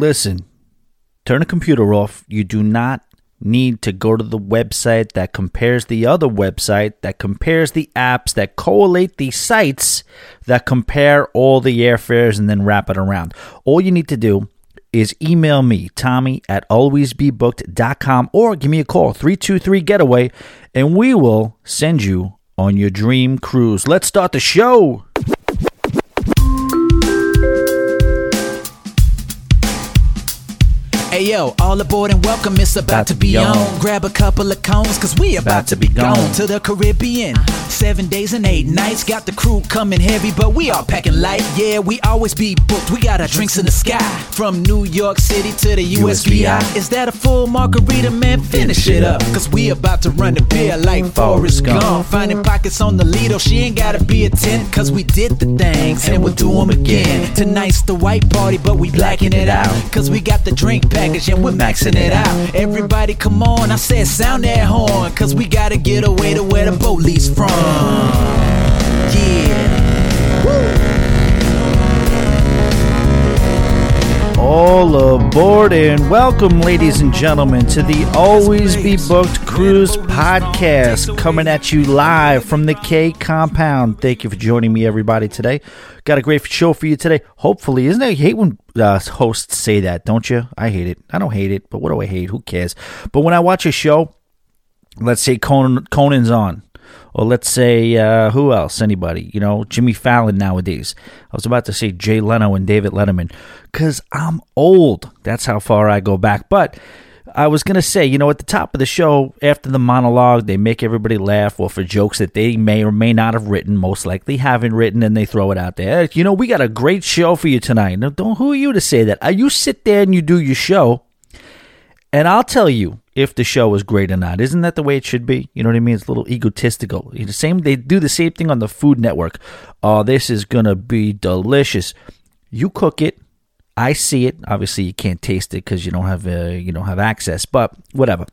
listen, turn the computer off. You do not need to go to the website that compares the other website, that compares the apps, that collate the sites, that compare all the airfares and then wrap it around. All you need to do is email me, Tommy at alwaysbebooked.com, or give me a call, 323 Getaway, and we will send you on your dream cruise. Let's start the show. Hey yo, all aboard and welcome, it's about, to be on. Grab a couple of cones, cause we about, to be gone. to the Caribbean. Seven days and eight nights, got the crew coming heavy, but we all packing light. Yeah, we always be booked, we got our drinks in the sky. From New York City to the USVI. Is that a full margarita, man? Finish it up, cause we about to run the beer like Forrest Gump. Finding pockets on the Lido, she ain't gotta be a 10, cause we did the things and we'll do them again. Tonight's the white party, but we blacking it out, cause we got the drink package and we're maxing it out. Everybody come on, I said sound that horn, cause we gotta get away to where the leaves from. Yeah. All aboard and welcome, ladies and gentlemen, to the Always Be Booked Cruise podcast coming at you live from the K compound. Thank you for joining me, everybody, today. Got a great show for you today. Hopefully, isn't it? You hate when uh, hosts say that, don't you? I hate it. I don't hate it, but what do I hate? Who cares? But when I watch a show, let's say Conan, Conan's on or let's say uh, who else? Anybody? You know, Jimmy Fallon nowadays. I was about to say Jay Leno and David Letterman because I'm old. That's how far I go back. But I was gonna say, you know, at the top of the show, after the monologue, they make everybody laugh, or for jokes that they may or may not have written, most likely haven't written, and they throw it out there. You know, we got a great show for you tonight. Now, don't who are you to say that? Uh, you sit there and you do your show, and I'll tell you, if the show is great or not. Isn't that the way it should be? You know what I mean? It's a little egotistical. The same they do the same thing on the Food Network. Oh, this is gonna be delicious. You cook it. I see it. Obviously, you can't taste it because you don't have uh, you don't have access. But whatever.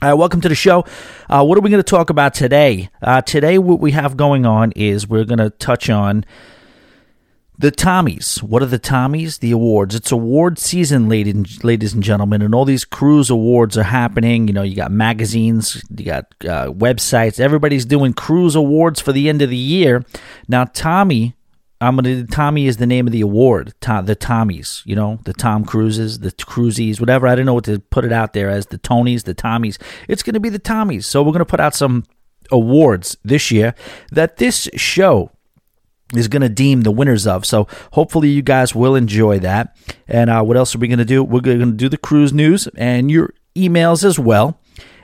All right, welcome to the show. Uh, what are we going to talk about today? Uh, today, what we have going on is we're going to touch on the Tommies. What are the Tommies? The awards. It's award season, ladies, and gentlemen, and all these cruise awards are happening. You know, you got magazines, you got uh, websites. Everybody's doing cruise awards for the end of the year. Now, Tommy, I'm gonna. Tommy is the name of the award. The Tommies. You know, the Tom Cruises, the Cruisies, whatever. I don't know what to put it out there as. The Tonys, the Tommies. It's gonna be the Tommies. So we're gonna put out some awards this year that this show is going to deem the winners of. So hopefully you guys will enjoy that. And uh, what else are we going to do? We're going to do the cruise news and your emails as well.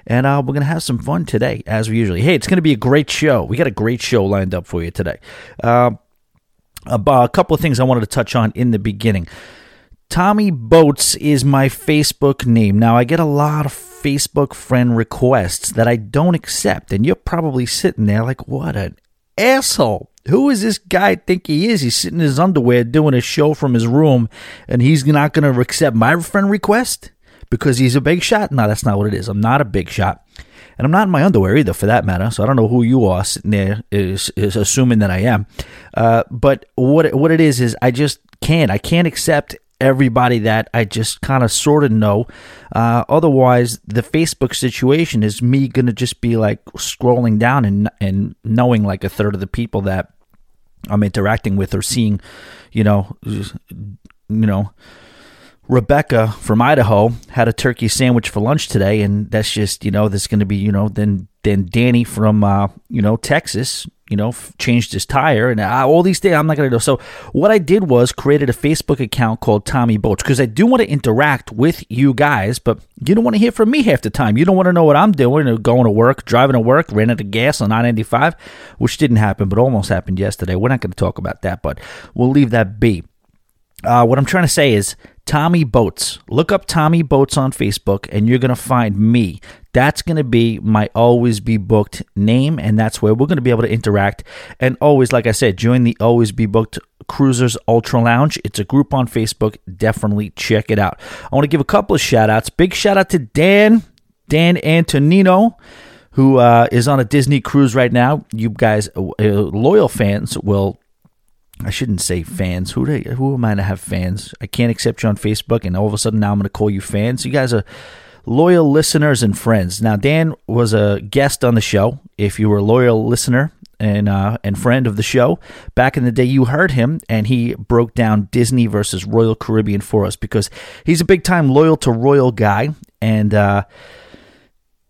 And uh, we're going to have some fun today, as we usually. Hey, it's going to be a great show. We got a great show lined up for you today. Uh, a couple of things I wanted to touch on in the beginning. Tommy Boats is my Facebook name. Now, I get a lot of Facebook friend requests that I don't accept. And you're probably sitting there like, what an asshole. Who is this guy think he is? He's sitting in his underwear doing a show from his room, and he's not going to accept my friend request because he's a big shot? No, that's not what it is. I'm not a big shot. And I'm not in my underwear either, for that matter. So I don't know who you are sitting there is, is assuming that I am. Uh, but what what it is is I just can't. I can't accept everybody that I just kind of sort of know. Uh, otherwise, the Facebook situation is me going to just be like scrolling down and and knowing like a third of the people that I'm interacting with or seeing, you know, you know. Rebecca from Idaho had a turkey sandwich for lunch today, and that's just you know that's going to be you know then then Danny from uh, you know Texas you know, changed his tire and I, all these things. I'm not going to do. So what I did was created a Facebook account called Tommy Boats because I do want to interact with you guys, but you don't want to hear from me half the time. You don't want to know what I'm doing, going to work, driving to work, ran out of gas on 995, which didn't happen, but almost happened yesterday. We're not going to talk about that, but we'll leave that be. Uh, what I'm trying to say is Tommy Boats. Look up Tommy Boats on Facebook and you're going to find me. That's going to be my Always Be Booked name, and that's where we're going to be able to interact. And always, like I said, join the Always Be Booked Cruisers Ultra Lounge. It's a group on Facebook. Definitely check it out. I want to give a couple of shout outs. Big shout out to Dan, Dan Antonino who uh, is on a Disney cruise right now. You guys, uh, loyal fans, will I shouldn't say fans. Who who am I to have fans? I can't accept you on Facebook, and all of a sudden now I'm going to call you fans. You guys are loyal listeners and friends. Now Dan was a guest on the show. If you were a loyal listener and uh, and friend of the show, back in the day you heard him, and he broke down Disney versus Royal Caribbean for us because he's a big time loyal to Royal guy, and. Uh,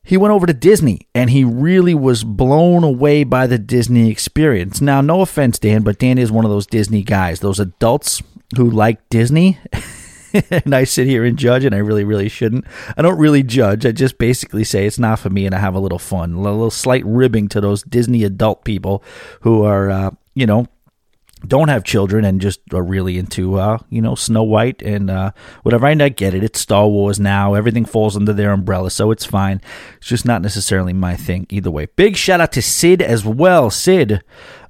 he went over to Disney and he really was blown away by the Disney experience. Now, no offense, Dan, but Dan is one of those Disney guys, those adults who like Disney. and I sit here and judge, and I really, really shouldn't. I don't really judge. I just basically say it's not for me, and I have a little fun, a little slight ribbing to those Disney adult people who are, uh, you know, don't have children and just are really into uh, you know Snow White and uh, whatever. I get it. It's Star Wars now. Everything falls under their umbrella, so it's fine. It's just not necessarily my thing either way. Big shout out to Sid as well. Sid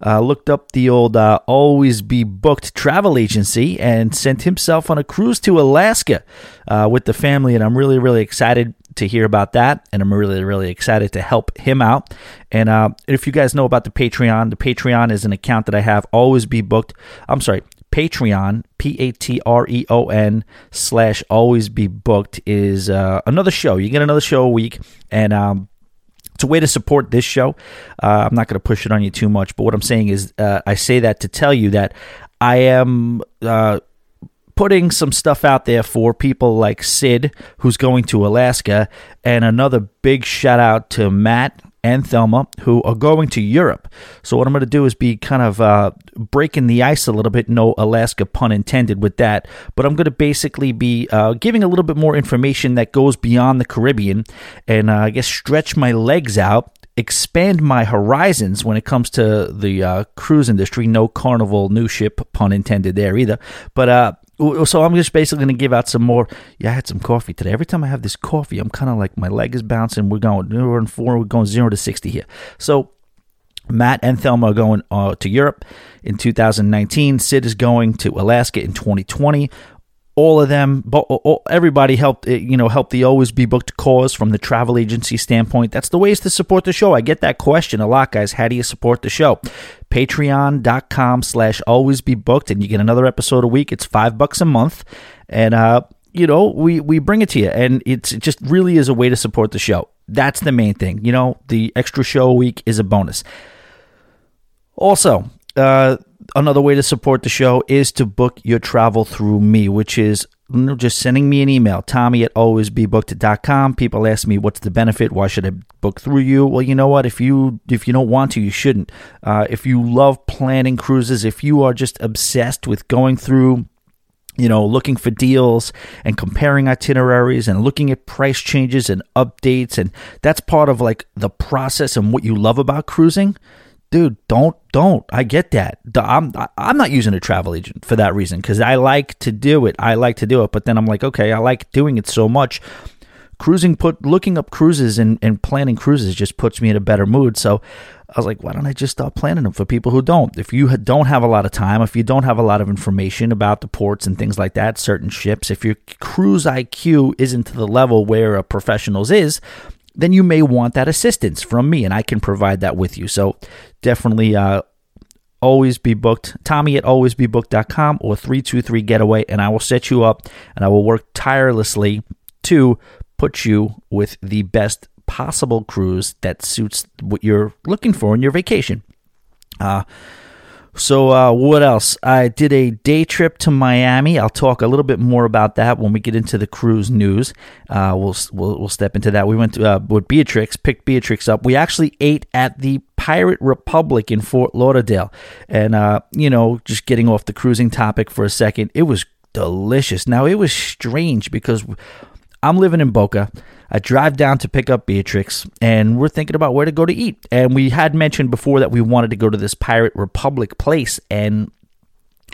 uh, looked up the old uh, Always Be Booked travel agency and sent himself on a cruise to Alaska uh, with the family, and I'm really really excited to hear about that, and I'm really, really excited to help him out. And uh, if you guys know about the Patreon, the Patreon is an account that I have always be booked. I'm sorry, Patreon, P A T R E O N slash always be booked is uh, another show. You get another show a week, and um, it's a way to support this show. Uh, I'm not going to push it on you too much, but what I'm saying is, uh, I say that to tell you that I am uh, putting some stuff out there for people like Sid, who's going to Alaska, and another big shout out to Matt and Thelma, who are going to Europe. So, what I'm going to do is be kind of uh, breaking the ice a little bit. No Alaska pun intended with that. But I'm going to basically be uh, giving a little bit more information that goes beyond the Caribbean and uh, I guess stretch my legs out expand my horizons when it comes to the uh, cruise industry. No carnival new ship pun intended there either. But uh, so I'm just basically going to give out some more. Yeah, I had some coffee today. Every time I have this coffee, I'm kind of like my leg is bouncing. We're going we're four. We're going zero to sixty here. So Matt and Thelma are going uh, to Europe in 2019. Sid is going to Alaska in 2020 all of them, everybody helped, eh, you know, help the always be booked cause from the travel agency standpoint. That's the ways to support the show. I get that question a lot, guys. How do you support the show? Patreon.com slash always be booked, and you get another episode a week. It's five bucks a month. And, uh, you know, we, we bring it to you, and it's, it just really is a way to support the show. That's the main thing. You know, the extra show a week is a bonus. Also, uh, another way to support the show is to book your travel through me, which is just sending me an email, Tommy at alwaysbebooked.com. People ask me, what's the benefit? Why should I book through you? Well, you know what? If you if you don't want to, you shouldn't. Uh, if you love planning cruises, if you are just obsessed with going through you know, looking for deals and comparing itineraries and looking at price changes and updates. And that's part of like the process and what you love about cruising dude, don't don't. I get that. I'm I'm not using a travel agent for that reason because I like to do it. I like to do it, but then I'm like, okay, I like doing it so much. Cruising put looking up cruises and, and planning cruises just puts me in a better mood. So I was like, why don't I just start planning them for people who don't? If you don't have a lot of time, if you don't have a lot of information about the ports and things like that, certain ships, if your cruise IQ isn't to the level where a professional's is, then you may want that assistance from me, and I can provide that with you. So definitely uh, always be booked. Tommy at alwaysbebooked.com or 323 Getaway, and I will set you up and I will work tirelessly to put you with the best possible cruise that suits what you're looking for in your vacation. Uh, so, uh, what else? I did a day trip to Miami. I'll talk a little bit more about that when we get into the cruise news. Uh, we'll, we'll we'll step into that. We went to, uh, with Beatrix, picked Beatrix up. We actually ate at the Pirate Republic in Fort Lauderdale, and uh, you know, just getting off the cruising topic for a second, it was delicious. Now, it was strange because I'm living in Boca. I drive down to pick up Beatrix, and we're thinking about where to go to eat. And we had mentioned before that we wanted to go to this Pirate Republic place, and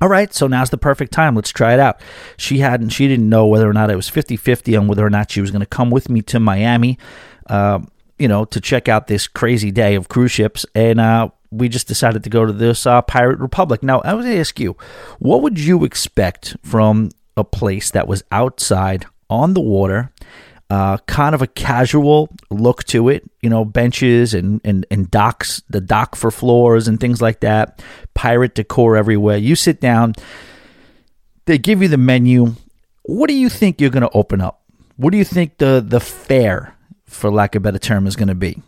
all right, so now's the perfect time. Let's try it out. She hadn't, she didn't know whether or not it was 50 50 on whether or not she was going to come with me to Miami, uh, you know, to check out this crazy day of cruise ships. And uh, we just decided to go to this uh, Pirate Republic. Now, I would ask you, what would you expect from a place that was outside on the water? Uh, kind of a casual look to it. You know, benches and, and, and docks, the dock for floors and things like that. Pirate decor everywhere. You sit down, they give you the menu. What do you think you're going to open up? What do you think the, the fare, for lack of a better term, is going to be?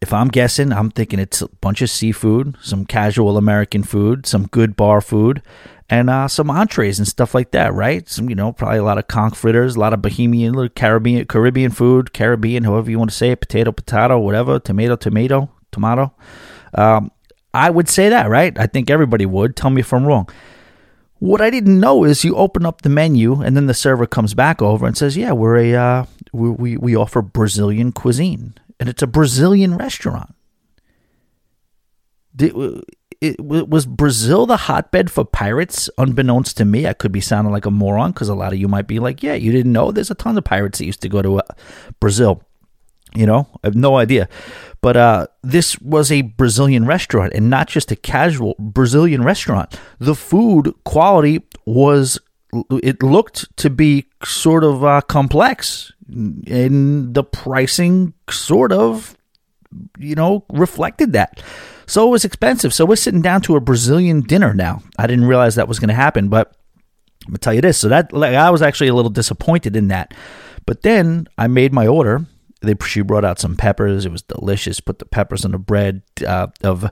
If I'm guessing, I'm thinking it's a bunch of seafood, some casual American food, some good bar food, and uh, some entrees and stuff like that, right? Some, you know, probably a lot of conch fritters, a lot of Bahamian, Caribbean, Caribbean food, Caribbean, however you want to say it, potato, potato, whatever, tomato, tomato, tomato. Um, I would say that, right? I think everybody would. Tell me if I'm wrong. What I didn't know is you open up the menu and then the server comes back over and says, "Yeah, we're a uh, we, we we offer Brazilian cuisine." and it's a Brazilian restaurant. It, was Brazil the hotbed for pirates? Unbeknownst to me, I could be sounding like a moron because a lot of you might be like, "Yeah, you didn't know." There's a ton of pirates that used to go to uh, Brazil. You know, I have no idea. But uh, this was a Brazilian restaurant, and not just a casual Brazilian restaurant. The food quality was it looked to be sort of uh, complex and the pricing sort of you know reflected that. So it was expensive. So we're sitting down to a brazilian dinner now. I didn't realize that was going to happen but i'm to tell you this. So that like, i was actually a little disappointed in that. But then i made my order. They she brought out some peppers. It was delicious. Put the peppers on the bread uh, of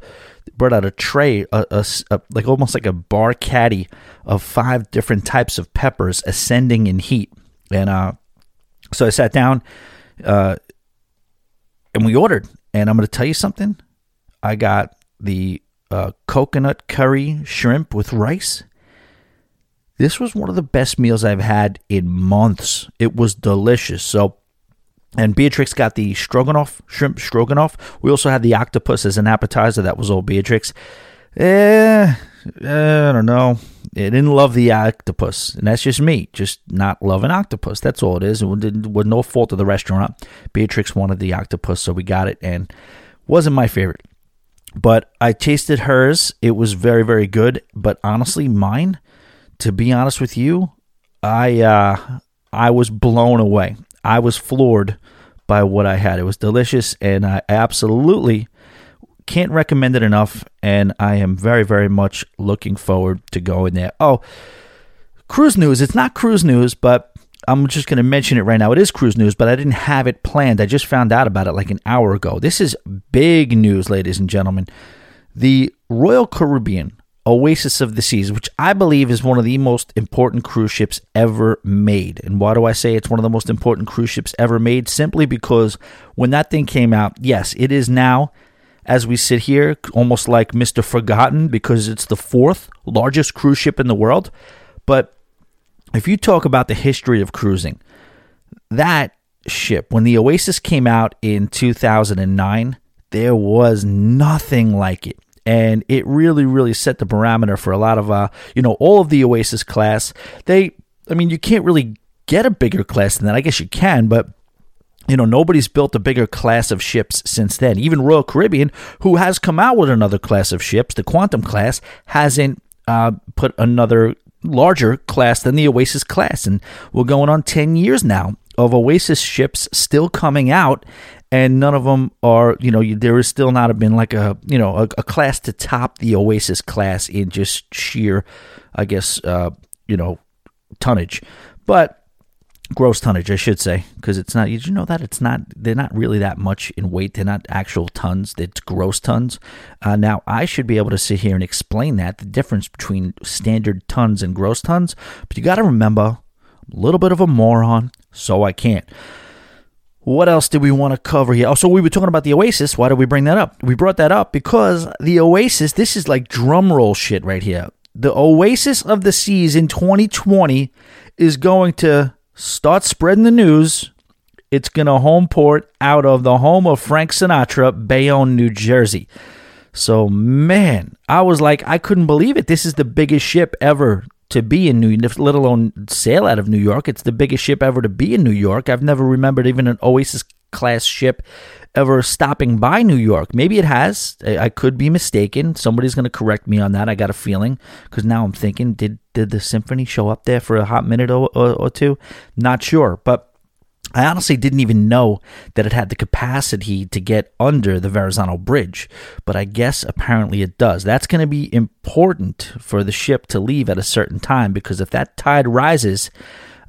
brought out a tray a, a, a, like almost like a bar caddy of five different types of peppers ascending in heat. And uh so I sat down uh, and we ordered. And I'm going to tell you something. I got the uh, coconut curry shrimp with rice. This was one of the best meals I've had in months. It was delicious. So, and Beatrix got the stroganoff, shrimp stroganoff. We also had the octopus as an appetizer. That was all Beatrix. Eh, I don't know. I didn't love the octopus, and that's just me, just not loving octopus. That's all it is. It was no fault of the restaurant. Beatrix wanted the octopus, so we got it, and wasn't my favorite. But I tasted hers. It was very, very good. But honestly, mine, to be honest with you, I uh, I was blown away. I was floored by what I had. It was delicious, and I absolutely can't recommend it enough, and I am very, very much looking forward to going there. Oh, cruise news. It's not cruise news, but I'm just going to mention it right now. It is cruise news, but I didn't have it planned. I just found out about it like an hour ago. This is big news, ladies and gentlemen. The Royal Caribbean Oasis of the Seas, which I believe is one of the most important cruise ships ever made. And why do I say it's one of the most important cruise ships ever made? Simply because when that thing came out, yes, it is now as we sit here, almost like Mr. Forgotten because it's the fourth largest cruise ship in the world. But if you talk about the history of cruising, that ship, when the Oasis came out in 2009, there was nothing like it. And it really, really set the parameter for a lot of, uh, you know, all of the Oasis class. They, I mean, you can't really get a bigger class than that. I guess you can, but you know, nobody's built a bigger class of ships since then. Even Royal Caribbean, who has come out with another class of ships, the Quantum class, hasn't uh, put another larger class than the Oasis class. And we're going on 10 years now of Oasis ships still coming out. And none of them are, you know, there has still not been like a, you know, a, a class to top the Oasis class in just sheer, I guess, uh, you know, tonnage. But gross tonnage, I should say, because it's not. Did you know that it's not? They're not really that much in weight. They're not actual tons. It's gross tons. Uh, now I should be able to sit here and explain that the difference between standard tons and gross tons. But you got to remember, a little bit of a moron, so I can't. What else did we want to cover here? Oh, so we were talking about the Oasis. Why did we bring that up? We brought that up because the Oasis. This is like drum roll shit right here. The Oasis of the Seas in 2020 is going to start spreading the news. It's going to home port out of the home of Frank Sinatra, Bayonne, New Jersey. So, man, I was like, I couldn't believe it. This is the biggest ship ever to be in New York, let alone sail out of New York. It's the biggest ship ever to be in New York. I've never remembered even an Oasis class ship ever stopping by New York. Maybe it has. I could be mistaken. Somebody's going to correct me on that. I got a feeling because now I'm thinking, did did the symphony show up there for a hot minute or, or, or two? Not sure, but I honestly didn't even know that it had the capacity to get under the Verrazano Bridge, but I guess apparently it does. That's going to be important for the ship to leave at a certain time because if that tide rises,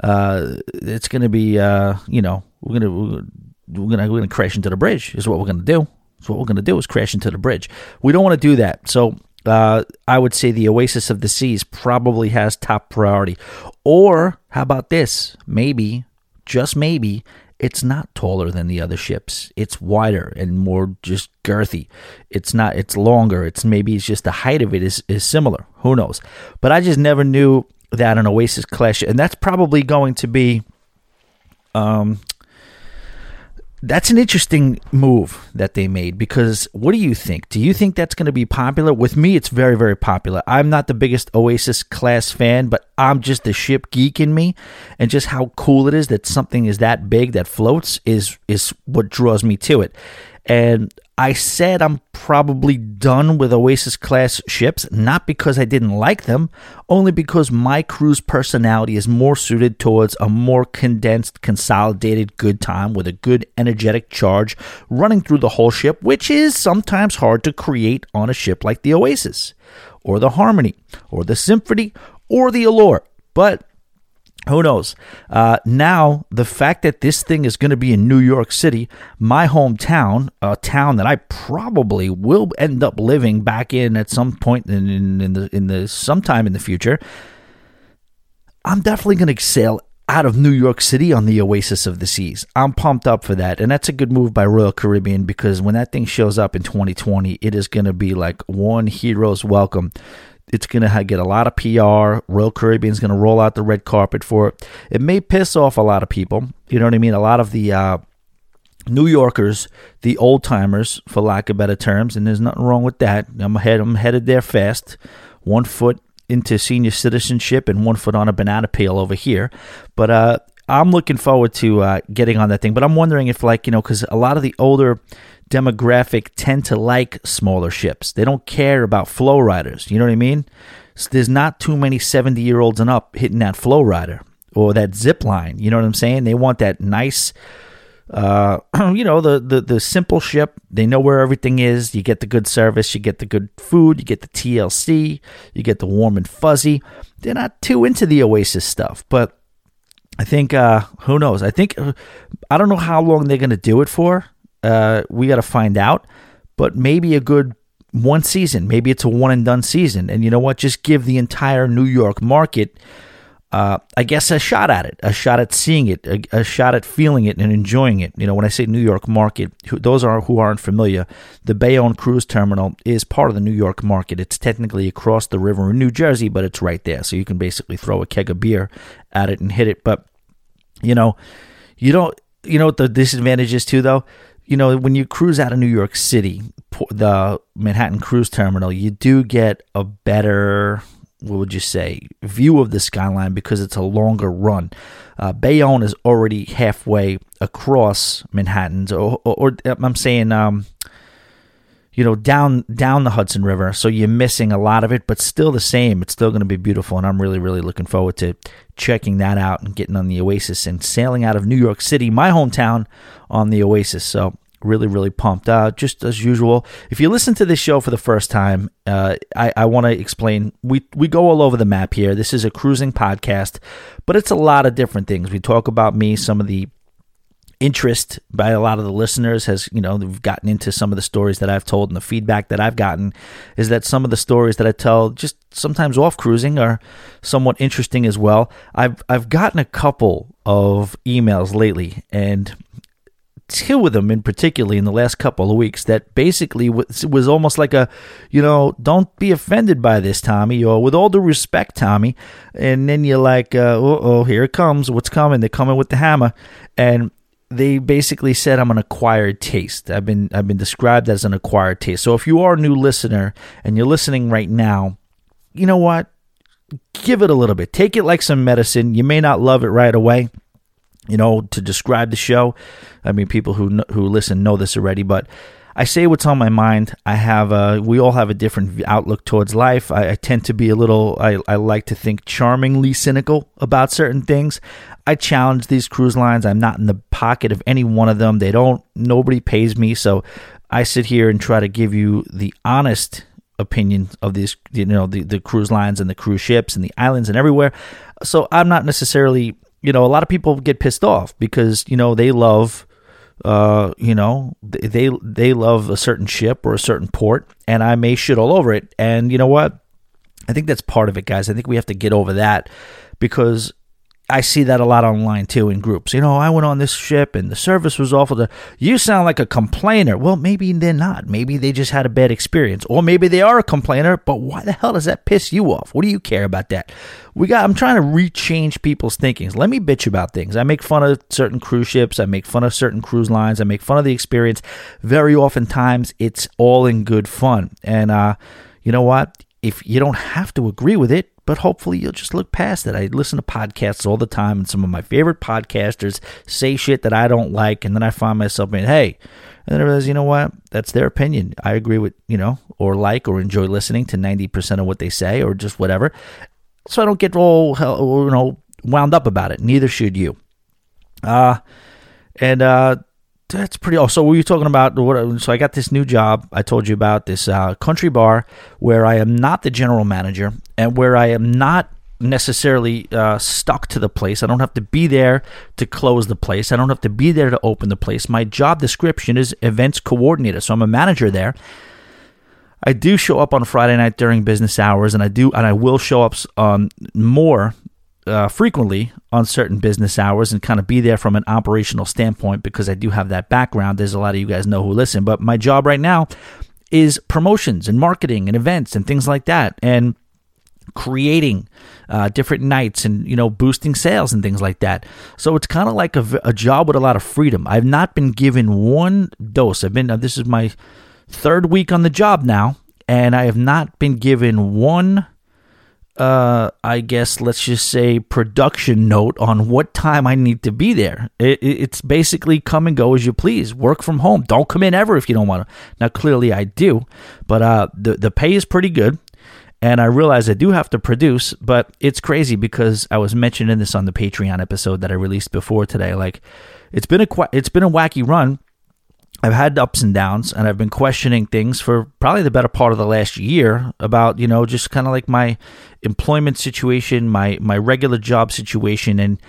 uh, it's going to be, uh, you know, we're going to we're to we're to crash into the bridge. Is what we're to do. So what we're to do is crash into the bridge. We don't want to do that. So uh, I would say the Oasis of the Seas probably has top priority. Or how about this? Maybe just maybe, it's not taller than the other ships. It's wider and more just girthy. It's not. It's longer. It's maybe it's just the height of it is is similar. Who knows? But I just never knew that an Oasis class, and that's probably going to be, um, that's an interesting move that they made because what do you think? Do you think that's going to be popular? With me, it's very, very popular. I'm not the biggest Oasis class fan, but I'm just the ship geek in me, and just how cool it is that something is that big that floats is is what draws me to it. And I said I'm probably done with Oasis class ships, not because I didn't like them, only because my crew's personality is more suited towards a more condensed, consolidated good time with a good energetic charge running through the whole ship, which is sometimes hard to create on a ship like the Oasis, or the Harmony, or the Symphony, or the Allure. But who knows? Uh, now, the fact that this thing is going to be in New York City, my hometown, a town that I probably will end up living back in at some point in, in, in the in the sometime in the future, I'm definitely going to sail out of New York City on the Oasis of the Seas. I'm pumped up for that, and that's a good move by Royal Caribbean because when that thing shows up in 2020, it is going to be like one hero's welcome it's going to get a lot of PR. Royal Caribbean's going to roll out the red carpet for it. It may piss off a lot of people. You know what I mean? A lot of the uh, New Yorkers, the old timers, for lack of better terms, and there's nothing wrong with that. I'm ahead. I'm headed there fast. One foot into senior citizenship and one foot on a banana peel over here. But uh, I'm looking forward to uh, getting on that thing. But I'm wondering if, like, you know, because a lot of the older demographic tend to like smaller ships. They don't care about flow riders. You know what I mean? So there's not too many 70 year olds and up hitting that flow rider or that zip line. You know what I'm saying? They want that nice, uh, you know, the, the, the simple ship. They know where everything is. You get the good service, you get the good food, you get the TLC, you get the warm and fuzzy. They're not too into the Oasis stuff, but I think, uh, who knows? I think, uh, I don't know how long they're going to do it for. Uh, we got to find out. But maybe a good one season. Maybe it's a one and done season. And you know what? Just give the entire New York market, uh, I guess, a shot at it, a shot at seeing it, a, a, shot at feeling it and enjoying it. You know, when I say New York market, who, those are who aren't familiar, the Bayonne Cruise Terminal is part of the New York market. It's technically across the river in New Jersey, but it's right there. So you can basically throw a keg of beer at it and hit it. But, you know, you don't, you know what the disadvantage is too, though? you know, when you cruise out of New York City, the Manhattan Cruise Terminal, you do get a better, what would you say, view of the skyline because it's a longer run. Uh, Bayonne is already halfway across Manhattan, or, or, or I'm saying, um, you know, down down the Hudson River, so you're missing a lot of it, but still the same. It's still going to be beautiful, and I'm really, really looking forward to checking that out and getting on the Oasis and sailing out of New York City, my hometown, on the Oasis. So really, really pumped. Uh, just as usual, if you listen to this show for the first time, uh, I, I want to explain. We we go all over the map here. This is a cruising podcast, but it's a lot of different things. We talk about me, some of the interest by a lot of the listeners has you know they've gotten into some of the stories that I've told and the feedback that I've gotten is that some of the stories that I tell just sometimes off cruising are somewhat interesting as well. I've I've gotten a couple of emails lately and two of them in particularly in the last couple of weeks that basically was, was almost like a you know don't be offended by this tommy or with all due respect tommy and then you're like uh, oh here it comes what's coming they're coming with the hammer and they basically said I'm an acquired taste. I've been I've been described as an acquired taste. So if you are a new listener and you're listening right now, you know what? Give it a little bit. Take it like some medicine. You may not love it right away. You know, to describe the show. I mean, people who who listen know this already, but I say what's on my mind. I have a, we all have a different outlook towards life. I, I, tend to be a little, I, I like to think charmingly cynical about certain things. I challenge these cruise lines. I'm not in the pocket of any one of them. They don't. Nobody pays me, so I sit here and try to give you the honest opinion of these, you know, the the cruise lines and the cruise ships and the islands and everywhere. So I'm not necessarily, you know, a lot of people get pissed off because you know they love uh, you know, they they love a certain ship or a certain port, and I may shit all over it. And you know what? I think that's part of it, guys. I think we have to get over that because I see that a lot online too in groups. You know, I went on this ship and the service was awful. You sound like a complainer. Well, maybe they're not. Maybe they just had a bad experience, or maybe they are a complainer. But why the hell does that piss you off? What do you care about that? We got. I'm trying to rechange people's thinkings. Let me bitch about things. I make fun of certain cruise ships. I make fun of certain cruise lines. I make fun of the experience. Very oftentimes, it's all in good fun. And uh, you know what? If you don't have to agree with it, but hopefully you'll just look past it. I listen to podcasts all the time, and some of my favorite podcasters say shit that I don't like, and then I find myself being, hey, and then I realize, you know what? That's their opinion. I agree with, you know, or like or enjoy listening to 90% of what they say or just whatever. So I don't get all, you know, wound up about it. Neither should you. Uh, and, uh, that's pretty. Oh, so were you talking about what? So I got this new job. I told you about this uh, country bar where I am not the general manager and where I am not necessarily uh, stuck to the place. I don't have to be there to close the place. I don't have to be there to open the place. My job description is events coordinator. So I'm a manager there. I do show up on Friday night during business hours, and I do, and I will show up um, more uh, frequently on certain business hours and kind of be there from an operational standpoint because I do have that background. There's a lot of you guys know who listen, but my job right now is promotions and marketing and events and things like that, and creating uh, different nights and you know boosting sales and things like that. So it's kind of like a, a job with a lot of freedom. I've not been given one dose. I've been uh, this is my third week on the job now, and I have not been given one uh, I guess let's just say production note on what time I need to be there. It, it's basically come and go as you please. Work from home. Don't come in ever if you don't want to. Now, clearly I do, but uh, the the pay is pretty good, and I realize I do have to produce. But it's crazy because I was mentioning this on the Patreon episode that I released before today. Like, it's been a it's been a wacky run I've had ups and downs, and I've been questioning things for probably the better part of the last year about you know just kind of like my employment situation, my my regular job situation, and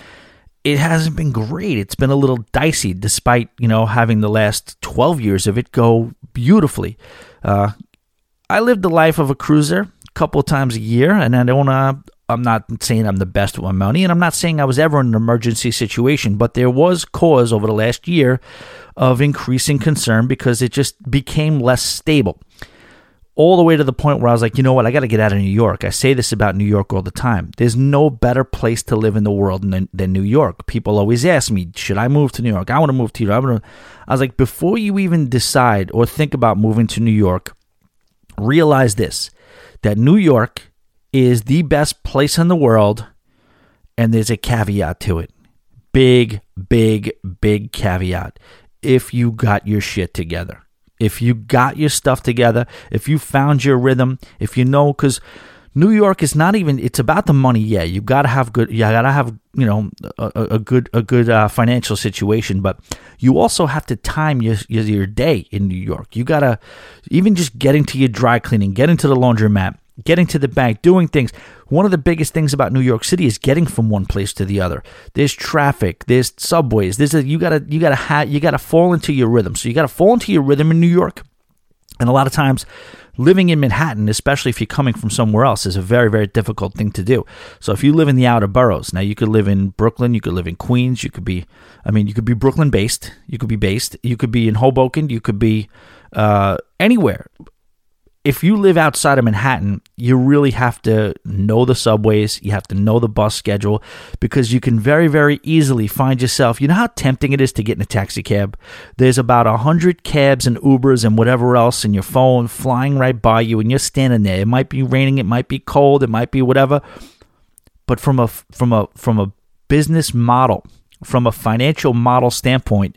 it hasn't been great. It's been a little dicey, despite you know having the last twelve years of it go beautifully. Uh, I lived the life of a cruiser a couple times a year, and I don't uh, I'm not saying I'm the best with my money, and I'm not saying I was ever in an emergency situation, but there was cause over the last year of increasing concern because it just became less stable. All the way to the point where I was like, you know what, I got to get out of New York. I say this about New York all the time. There's no better place to live in the world than, than New York. People always ask me, should I move to New York? I want to move to New York. I was like, before you even decide or think about moving to New York, realize this that New York is the best place in the world, and there's a caveat to it. Big, big, big caveat. If you got your shit together, if you got your stuff together, if you found your rhythm, if you know, because New York is not even. It's about the money. Yeah, you got to have good. You got to have you know a, a good a good uh, financial situation, but you also have to time your, your your day in New York. You got to even just getting to your dry cleaning, getting to the laundromat getting to the bank, doing things. One of the biggest things about New York City is getting from one place to the other. There's traffic, there's subways. There's a you gotta you gotta ha- you gotta fall into your rhythm. So you gotta fall into your rhythm in New York. And a lot of times, living in Manhattan, especially if you're coming from somewhere else, is a very, very difficult thing to do. So if you live in the outer boroughs, now you could live in Brooklyn, you could live in Queens, you could be, I mean, you could be Brooklyn based, you could be based, you could be in Hoboken, you could be uh, anywhere if you live outside of Manhattan, you really have to know the subways, you have to know the bus schedule because you can very, very easily find yourself. You know how tempting it is to get in a taxi cab? There's about a hundred cabs and Ubers and whatever else in your phone flying right by you, and you're standing there. It might be raining, it might be cold, it might be whatever. But from a from a from a business model, from a financial model standpoint,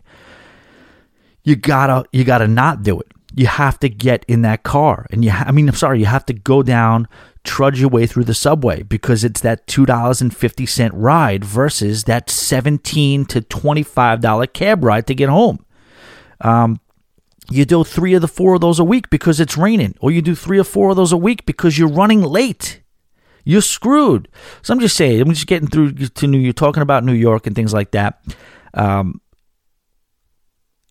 you gotta you gotta not do it you have to get in that car and you ha- I mean I'm sorry you have to go down trudge your way through the subway because it's that $2.50 ride versus that $17 to $25 cab ride to get home. Um, you do three of the four of those a week because it's raining, or you do three or four of those a week because you're running late. You're screwed. So I'm just saying, I'm just getting through to New. You're talking about New York and things like that. Um,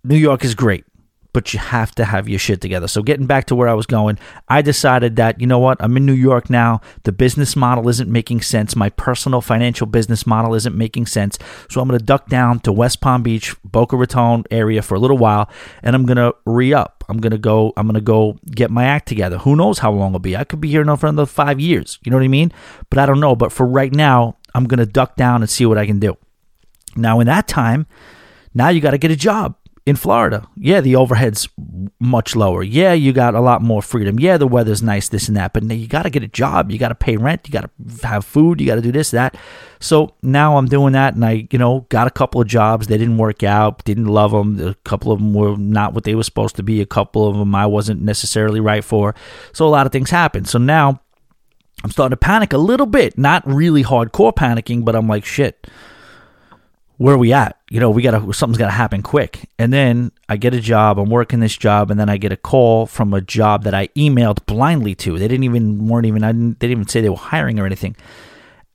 New York is great but you have to have your shit together. So, getting back to where I was going, I decided that, you know what, I'm in New York now. The business model isn't making sense. My personal financial business model isn't making sense. So, I'm going to duck down to West Palm Beach, Boca Raton area for a little while, and I'm going to re up. I'm going to go, I'm to go get my act together. Who knows how long it'll be? I could be here in for another five years. You know what I mean? But I don't know. But for right now, I'm going to duck down and see what I can do. Now, in that time, now you got to get a job in Florida. Yeah, the overhead's much lower. Yeah, you got a lot more freedom. Yeah, the weather's nice, this and that. But now you got to get a job. You got to pay rent. You got to have food. You got to do this, that. So now I'm doing that, and I, you know, got a couple of jobs. They didn't work out. Didn't love them. A couple of them were not what they were supposed to be. A couple of them I wasn't necessarily right for. So a lot of things happened. So now I'm starting to panic a little bit. Not really hardcore panicking, but I'm like, shit where are we at? You know, we got to something's got to happen quick. And then I get a job. I'm working this job, and then I get a call from a job that I emailed blindly to. They didn't even weren't even I didn't, they didn't even say they were hiring or anything.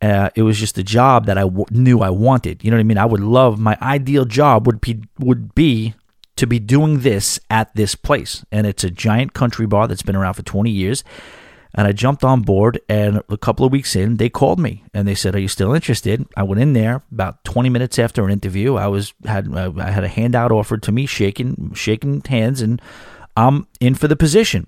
Uh, it was just a job that I w- knew I wanted. You know what I mean? I would love my ideal job would be would be to be doing this at this place, and it's a giant country bar that's been around for 20 years and I jumped on board. And a couple of weeks in, they called me and they said, "Are you still interested?" I went in there about 20 minutes after an interview. I was had uh, I had a handout offered to me, shaking shaking hands, and I'm in for the position.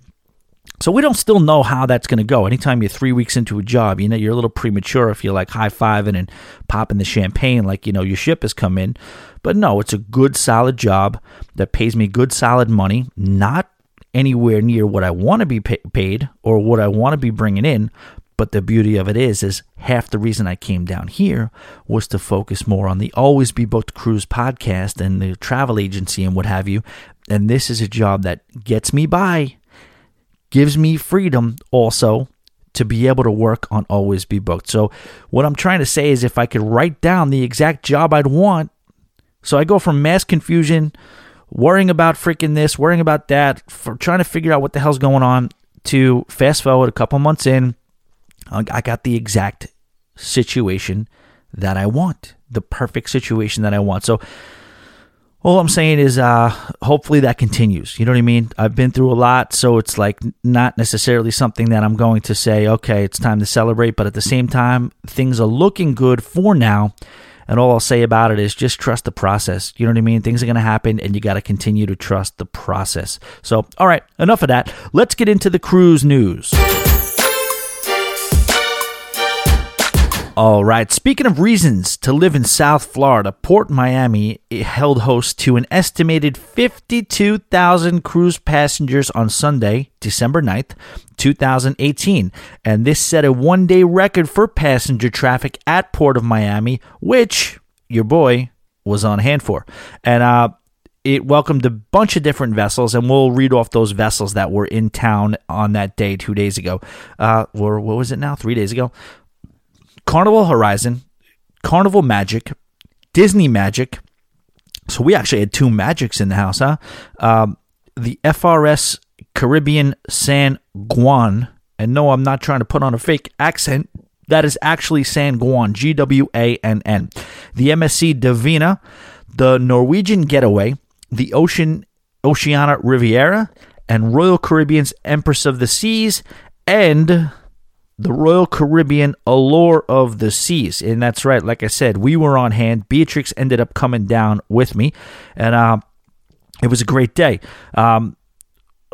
So we don't still know how that's going to go. Anytime you're three weeks into a job, you know you're a little premature if you're like high fiving and popping the champagne like you know your ship has come in. But no, it's a good solid job that pays me good solid money. Not anywhere near what I want to be paid or what I want to be bringing in. But the beauty of it is, is half the reason I came down here was to focus more on the Always Be Booked Cruise podcast and the travel agency and what have you. And this is a job that gets me by, gives me freedom also to be able to work on Always Be Booked. So, what I'm trying to say is, if I could write down the exact job I'd want, so I go from mass confusion worrying about freaking this, worrying about that, for trying to figure out what the hell's going on. To fast forward a couple months in, I got the exact situation that I want, the perfect situation that I want. So all I'm saying is, uh, hopefully that continues. You know what I mean? I've been through a lot, so it's like not necessarily something that I'm going to say, okay, it's time to celebrate. But at the same time, things are looking good for now. And all I'll say about it is just trust the process. You know what I mean? Things are going to happen and you got to continue to trust the process. So, all right, enough of that. Let's get into the cruise news. All right. Speaking of reasons to live in South Florida, Port Miami held host to an estimated 52,000 cruise passengers on Sunday, December 9th, 2018. And this set a one day record for passenger traffic at Port of Miami, which your boy was on hand for. And, uh, it welcomed a bunch of different vessels, and we'll read off those vessels that were in town on that day two days ago. Uh, or what was it now? Three days ago. Carnival Horizon, Carnival Magic, Disney Magic. So we actually had two magics in the house, huh? Um, the FRS Caribbean San Juan. And no, I'm not trying to put on a fake accent. That is actually San Juan, G W A N N. The MSC Divina, the Norwegian Getaway, the Ocean Oceania Riviera, and Royal Caribbean's Empress of the Seas, and the Royal Caribbean Allure of the Seas. And that's right, like I said, we were on hand. Beatrix ended up coming down with me, and uh, it was a great day. Um,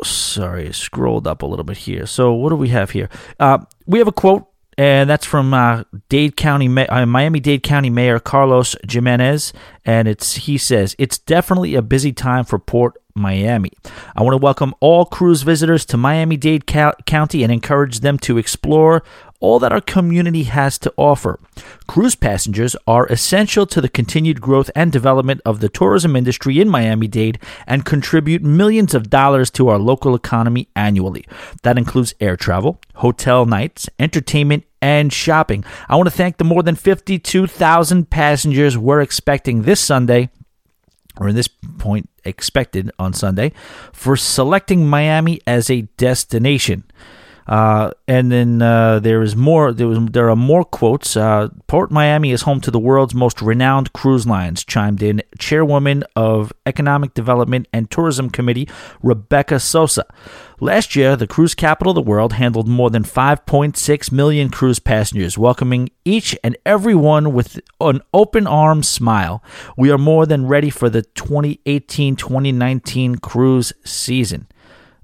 sorry, scrolled up a little bit here. So, what do we have here? Uh, we have a quote, and that's from uh, Dade County, uh, Miami Dade County Mayor Carlos Gimenez, and it's he says it's definitely a busy time for Port Miami. I want to welcome all cruise visitors to Miami Dade County and encourage them to explore all that our community has to offer. Cruise passengers are essential to the continued growth and development of the tourism industry in Miami Dade and contribute millions of dollars to our local economy annually. That includes air travel, hotel nights, entertainment, and shopping. I want to thank the more than 52,000 passengers we're expecting this Sunday or in this point expected on Sunday, for selecting Miami as a destination. Uh, and then uh, there is more. There was there are more quotes. Uh, Port Miami is home to the world's most renowned cruise lines. Chimed in Chairwoman of Economic Development and Tourism Committee Rebecca Sosa. Last year, the cruise capital of the world handled more than 5.6 million cruise passengers, welcoming each and every one with an open arms smile. We are more than ready for the 2018 2019 cruise season.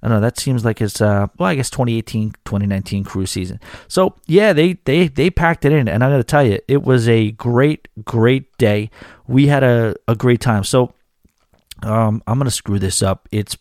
I don't know. That seems like it's uh well, I guess 2018, 2019 cruise season. So yeah, they they they packed it in, and I'm gonna tell you, it was a great great day. We had a a great time. So um, I'm gonna screw this up. It's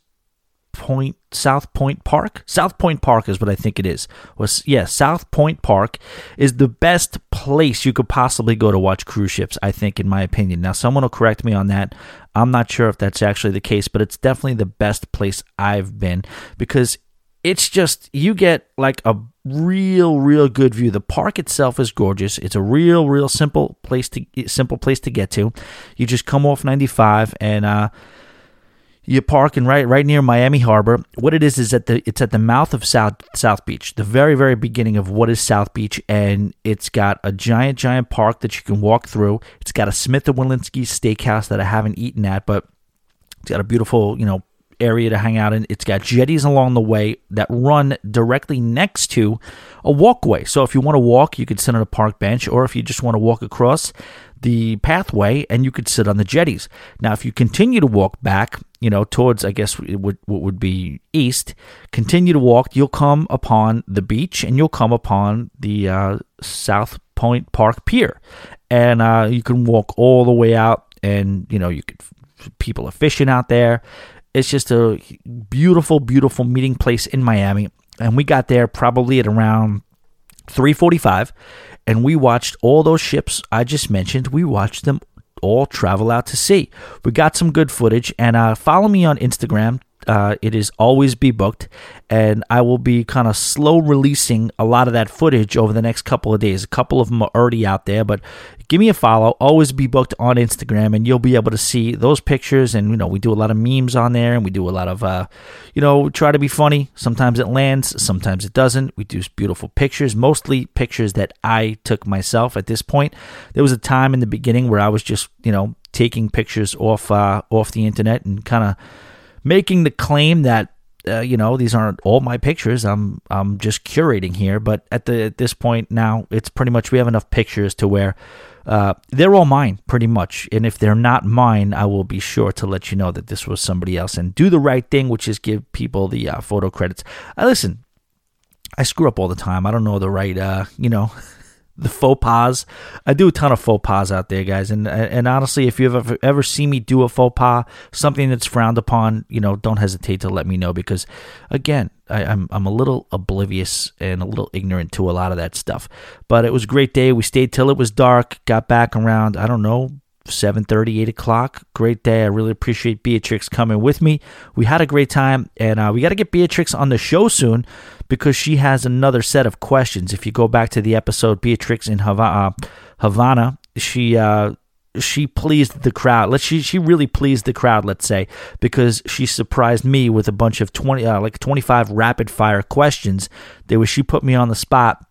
Point South Point Park. South Point Park is what I think it is. Was yeah, South Point Park is the best place you could possibly go to watch cruise ships. I think, in my opinion. Now, someone will correct me on that. I'm not sure if that's actually the case, but it's definitely the best place I've been because it's just you get like a real real good view the park itself is gorgeous it's a real real simple place to simple place to get to you just come off 95 and uh you park in right right near Miami Harbor. What it is is at the it's at the mouth of South South Beach, the very very beginning of what is South Beach, and it's got a giant giant park that you can walk through. It's got a Smith and Wollensky steakhouse that I haven't eaten at, but it's got a beautiful you know area to hang out in. It's got jetties along the way that run directly next to a walkway. So if you want to walk, you could sit on a park bench, or if you just want to walk across, the pathway and you could sit on the jetties. Now, if you continue to walk back, you know, towards, I guess, what would be east, continue to walk, you'll come upon the beach and you'll come upon the uh, South Point Park Pier. And uh, you can walk all the way out and, you know, you could, people are fishing out there. It's just a beautiful, beautiful meeting place in Miami. And we got there probably at around 345 and we watched all those ships I just mentioned. We watched them all travel out to sea. We got some good footage, and uh, follow me on Instagram. Uh, it is always be booked, and I will be kind of slow releasing a lot of that footage over the next couple of days. A couple of them are already out there, but give me a follow. Always be booked on Instagram, and you'll be able to see those pictures. And you know, we do a lot of memes on there, and we do a lot of, uh, you know, try to be funny. Sometimes it lands, sometimes it doesn't. We do beautiful pictures, mostly pictures that I took myself. At this point, there was a time in the beginning where I was just, you know, taking pictures off uh, off the internet and kind of making the claim that uh, you know these aren't all my pictures i'm i'm just curating here but at the at this point now it's pretty much we have enough pictures to where uh, they're all mine, pretty much. And if they're not mine, I will be sure to let you know that this was somebody else and do the right thing, which is give people the uh, photo credits. Listen, I screw up all the time. I don't know the right, uh, you know, the faux pas. I do a ton of faux pas out there, guys. And and honestly, if you've ever, ever seen me do a faux pas, something that's frowned upon, you know, don't hesitate to let me know because, again, I, am I'm, I'm a little oblivious and a little ignorant to a lot of that stuff. But it was a great day. We stayed till it was dark. Got back around I don't know 7.30 8 o'clock great day i really appreciate beatrix coming with me we had a great time and uh, we got to get beatrix on the show soon because she has another set of questions if you go back to the episode beatrix in havana, uh, havana she uh, she pleased the crowd. Let she she really pleased the crowd. Let's say because she surprised me with a bunch of twenty uh, like twenty five rapid fire questions. There was she put me on the spot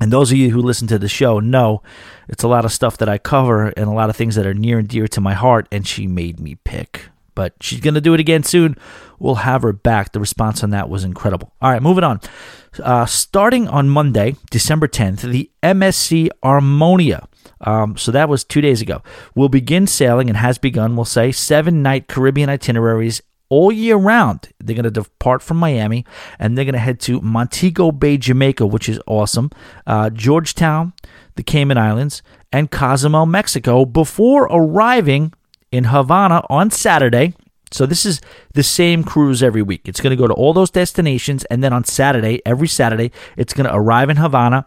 and those of you who listen to the show know it's a lot of stuff that I cover and a lot of things that are near and dear to my heart, and she made me pick. But she's going to do it again soon. We'll have her back. The response on that was incredible. All right, moving on. Uh, starting on Monday, December 10th, the MSC Armonia. Um, so that was two days ago. We'll begin sailing and has begun, we'll say, seven night Caribbean itineraries all year round. They're going to depart from Miami and they're going to head to Montego Bay, Jamaica, which is awesome, uh, Georgetown, the Cayman Islands, and Cozumel, Mexico, before arriving in Havana on Saturday. So this is the same cruise every week. It's going to go to all those destinations, and then on Saturday, every Saturday, it's going to arrive in Havana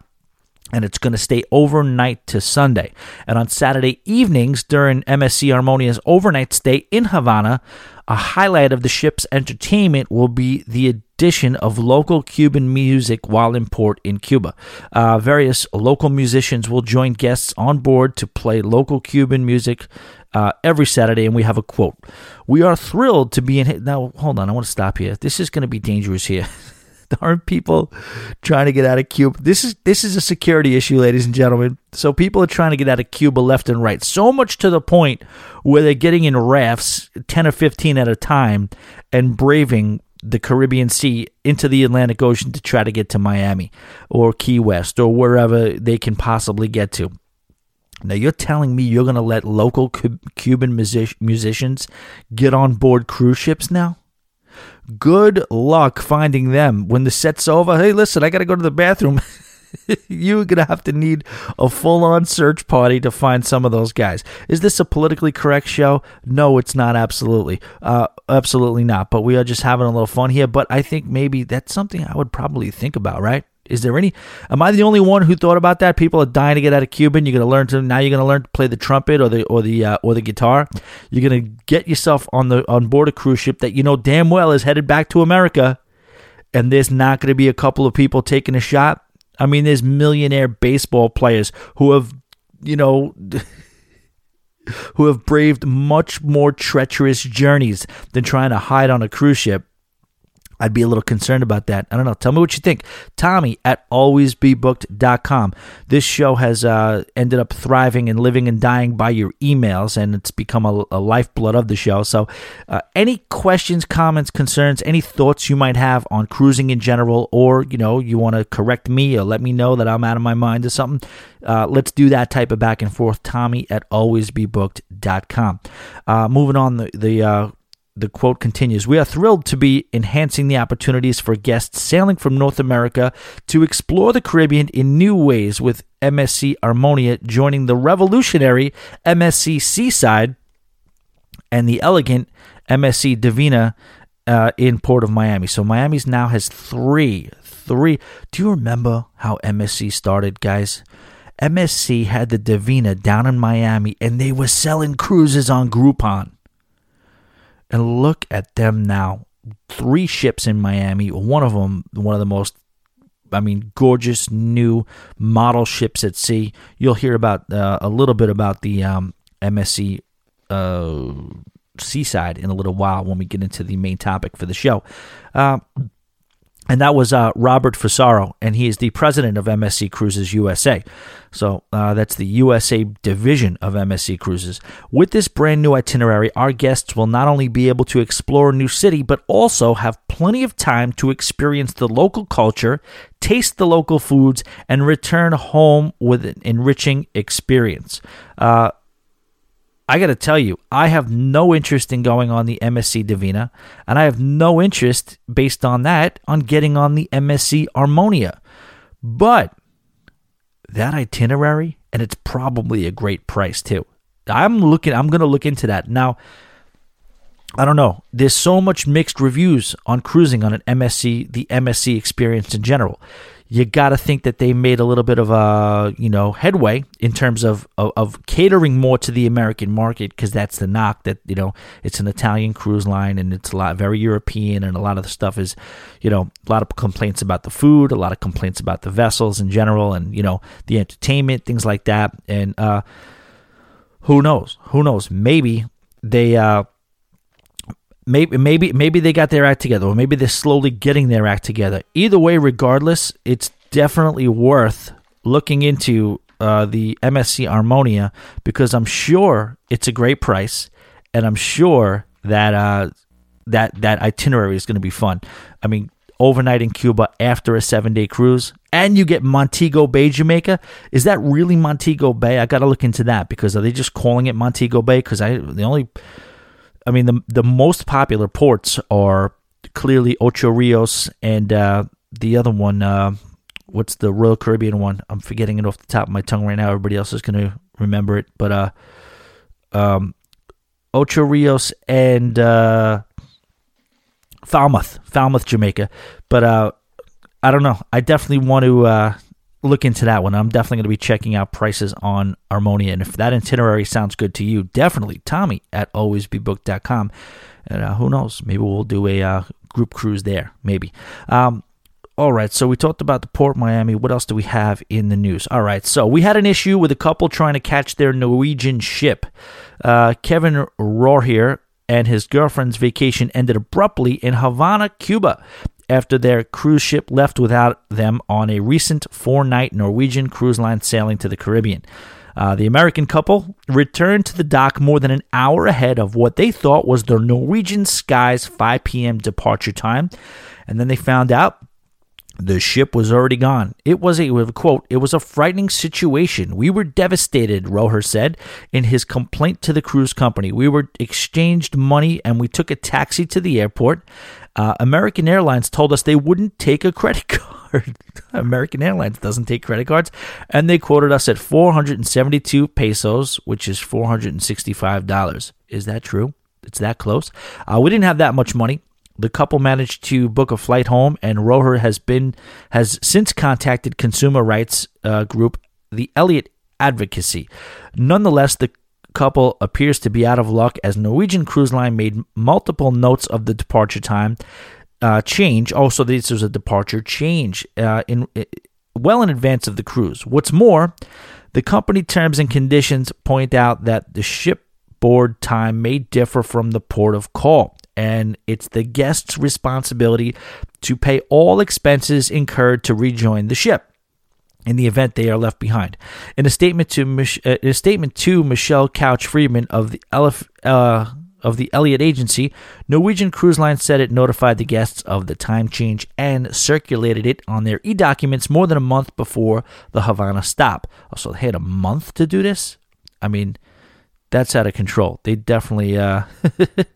and it's going to stay overnight to Sunday. And on Saturday evenings during MSC Armonia's overnight stay in Havana, a highlight of the ship's entertainment will be the addition of local Cuban music while in port in Cuba. Uh, various local musicians will join guests on board to play local Cuban music uh, every Saturday, and we have a quote. We are thrilled to be in. Now, hold on, I want to stop here. This is going to be dangerous here. aren't people trying to get out of Cuba? This is this is a security issue, ladies and gentlemen. So people are trying to get out of Cuba left and right. So much to the point where they're getting in rafts, ten or fifteen at a time, and braving the Caribbean Sea into the Atlantic Ocean to try to get to Miami or Key West or wherever they can possibly get to. Now you're telling me you're going to let local Cuban music- musicians get on board cruise ships now? Good luck finding them when the set's over. Hey, listen, I got to go to the bathroom. You're going to have to need a full on search party to find some of those guys. Is this a politically correct show? No, it's not, absolutely. Uh, absolutely not. But we are just having a little fun here. But I think maybe that's something I would probably think about, right? Is there any? Am I the only one who thought about that? People are dying to get out of Cuban. You're gonna learn to now. You're gonna learn to play the trumpet or the or the uh, or the guitar. You're gonna get yourself on the on board a cruise ship that you know damn well is headed back to America, and there's not gonna be a couple of people taking a shot. I mean, there's millionaire baseball players who have, you know. who have braved much more treacherous journeys than trying to hide on a cruise ship I'd be a little concerned about that. I don't know. Tell me what you think. Tommy at alwaysbebooked.com. This show has uh, ended up thriving and living and dying by your emails, and it's become a, a lifeblood of the show. So, uh, any questions, comments, concerns, any thoughts you might have on cruising in general, or you know, you want to correct me or let me know that I'm out of my mind or something, uh, let's do that type of back and forth. Tommy at alwaysbebooked.com. Uh, moving on, the, the uh, the quote continues We are thrilled to be enhancing the opportunities for guests sailing from North America to explore the Caribbean in new ways with MSC Armonia joining the revolutionary MSC Seaside and the elegant MSC Divina uh, in Port of Miami. So Miami's now has three. Three. Do you remember how MSC started, guys? MSC had the Divina down in Miami and they were selling cruises on Groupon. And look at them now. Three ships in Miami. One of them, one of the most, I mean, gorgeous new model ships at sea. You'll hear about uh, a little bit about the um, MSC uh, Seaside in a little while when we get into the main topic for the show. Uh, and that was uh, Robert Fusaro, and he is the president of MSC Cruises USA. So uh, that's the USA division of MSC Cruises. With this brand new itinerary, our guests will not only be able to explore a new city, but also have plenty of time to experience the local culture, taste the local foods, and return home with an enriching experience. Uh, I got to tell you, I have no interest in going on the MSC Divina, and I have no interest, based on that, on getting on the MSC Armonia. But that itinerary, and it's probably a great price too. I'm looking. I'm going to look into that now. I don't know. There's so much mixed reviews on cruising on an MSC, the MSC experience in general you got to think that they made a little bit of a you know headway in terms of of, of catering more to the American market because that's the knock that you know it's an Italian cruise line and it's a lot very European and a lot of the stuff is you know a lot of complaints about the food, a lot of complaints about the vessels in general, and you know the entertainment things like that. And uh, who knows? Who knows? Maybe they. Uh, maybe maybe maybe they got their act together or maybe they're slowly getting their act together. Either way regardless it's definitely worth looking into uh, the msc armonia because i'm sure it's a great price and i'm sure that uh, that that itinerary is going to be fun. I mean overnight in cuba after a seven day cruise and you get montego bay jamaica. Is that really montego bay? I gotta look into that because are they just calling it montego bay? Because i the only I mean, the the most popular ports are clearly Ocho Rios and uh, the other one. Uh, what's the Royal Caribbean one? I'm forgetting it off the top of my tongue right now. Everybody else is going to remember it, but uh, um, Ocho Rios and uh, Falmouth, Falmouth, Jamaica. But uh, I don't know. I definitely want to uh, look into that one. I'm definitely going to be checking out prices on Armonia. And if that itinerary sounds good to you, definitely Tommy at alwaysbebooked.com. And uh, who knows? Maybe we'll do a uh, group cruise there. Maybe. Um, all right, so we talked about the Port Miami. What else do we have in the news? All right, so we had an issue with a couple trying to catch their Norwegian ship. Uh, Kevin Rohrer and his girlfriend's vacation ended abruptly in Havana, Cuba after their cruise ship left without them on a recent four night Norwegian cruise line sailing to the Caribbean. Uh, the American couple returned to the dock more than an hour ahead of what they thought was the Norwegian Sky's 5 p.m. departure time, and then they found out the ship was already gone. It was a quote, it was a frightening situation. We were devastated, Rohrer said in his complaint to the cruise company. We were exchanged money and we took a taxi to the airport. Uh, American Airlines told us they wouldn't take a credit card. American Airlines doesn't take credit cards. And they quoted us at 472 pesos, which is $465. Is that true? It's that close. Uh, we didn't have that much money. The couple managed to book a flight home, and Rohrer has been has since contacted consumer rights uh, group the Elliott Advocacy. Nonetheless, the couple appears to be out of luck as Norwegian Cruise Line made multiple notes of the departure time uh, change. Also, this was a departure change uh, in well in advance of the cruise. What's more, the company terms and conditions point out that the shipboard time may differ from the port of call, and it's the guest's responsibility to pay all expenses incurred to rejoin the ship in the event they are left behind. In a statement to Mich- uh, a statement to Michelle Couch Friedman of the Elif, uh, of the Elliott Agency, Norwegian Cruise Line said it notified the guests of the time change and circulated it on their e-documents more than a month before the Havana stop. Also, they had a month to do this. I mean, that's out of control. They definitely. Uh,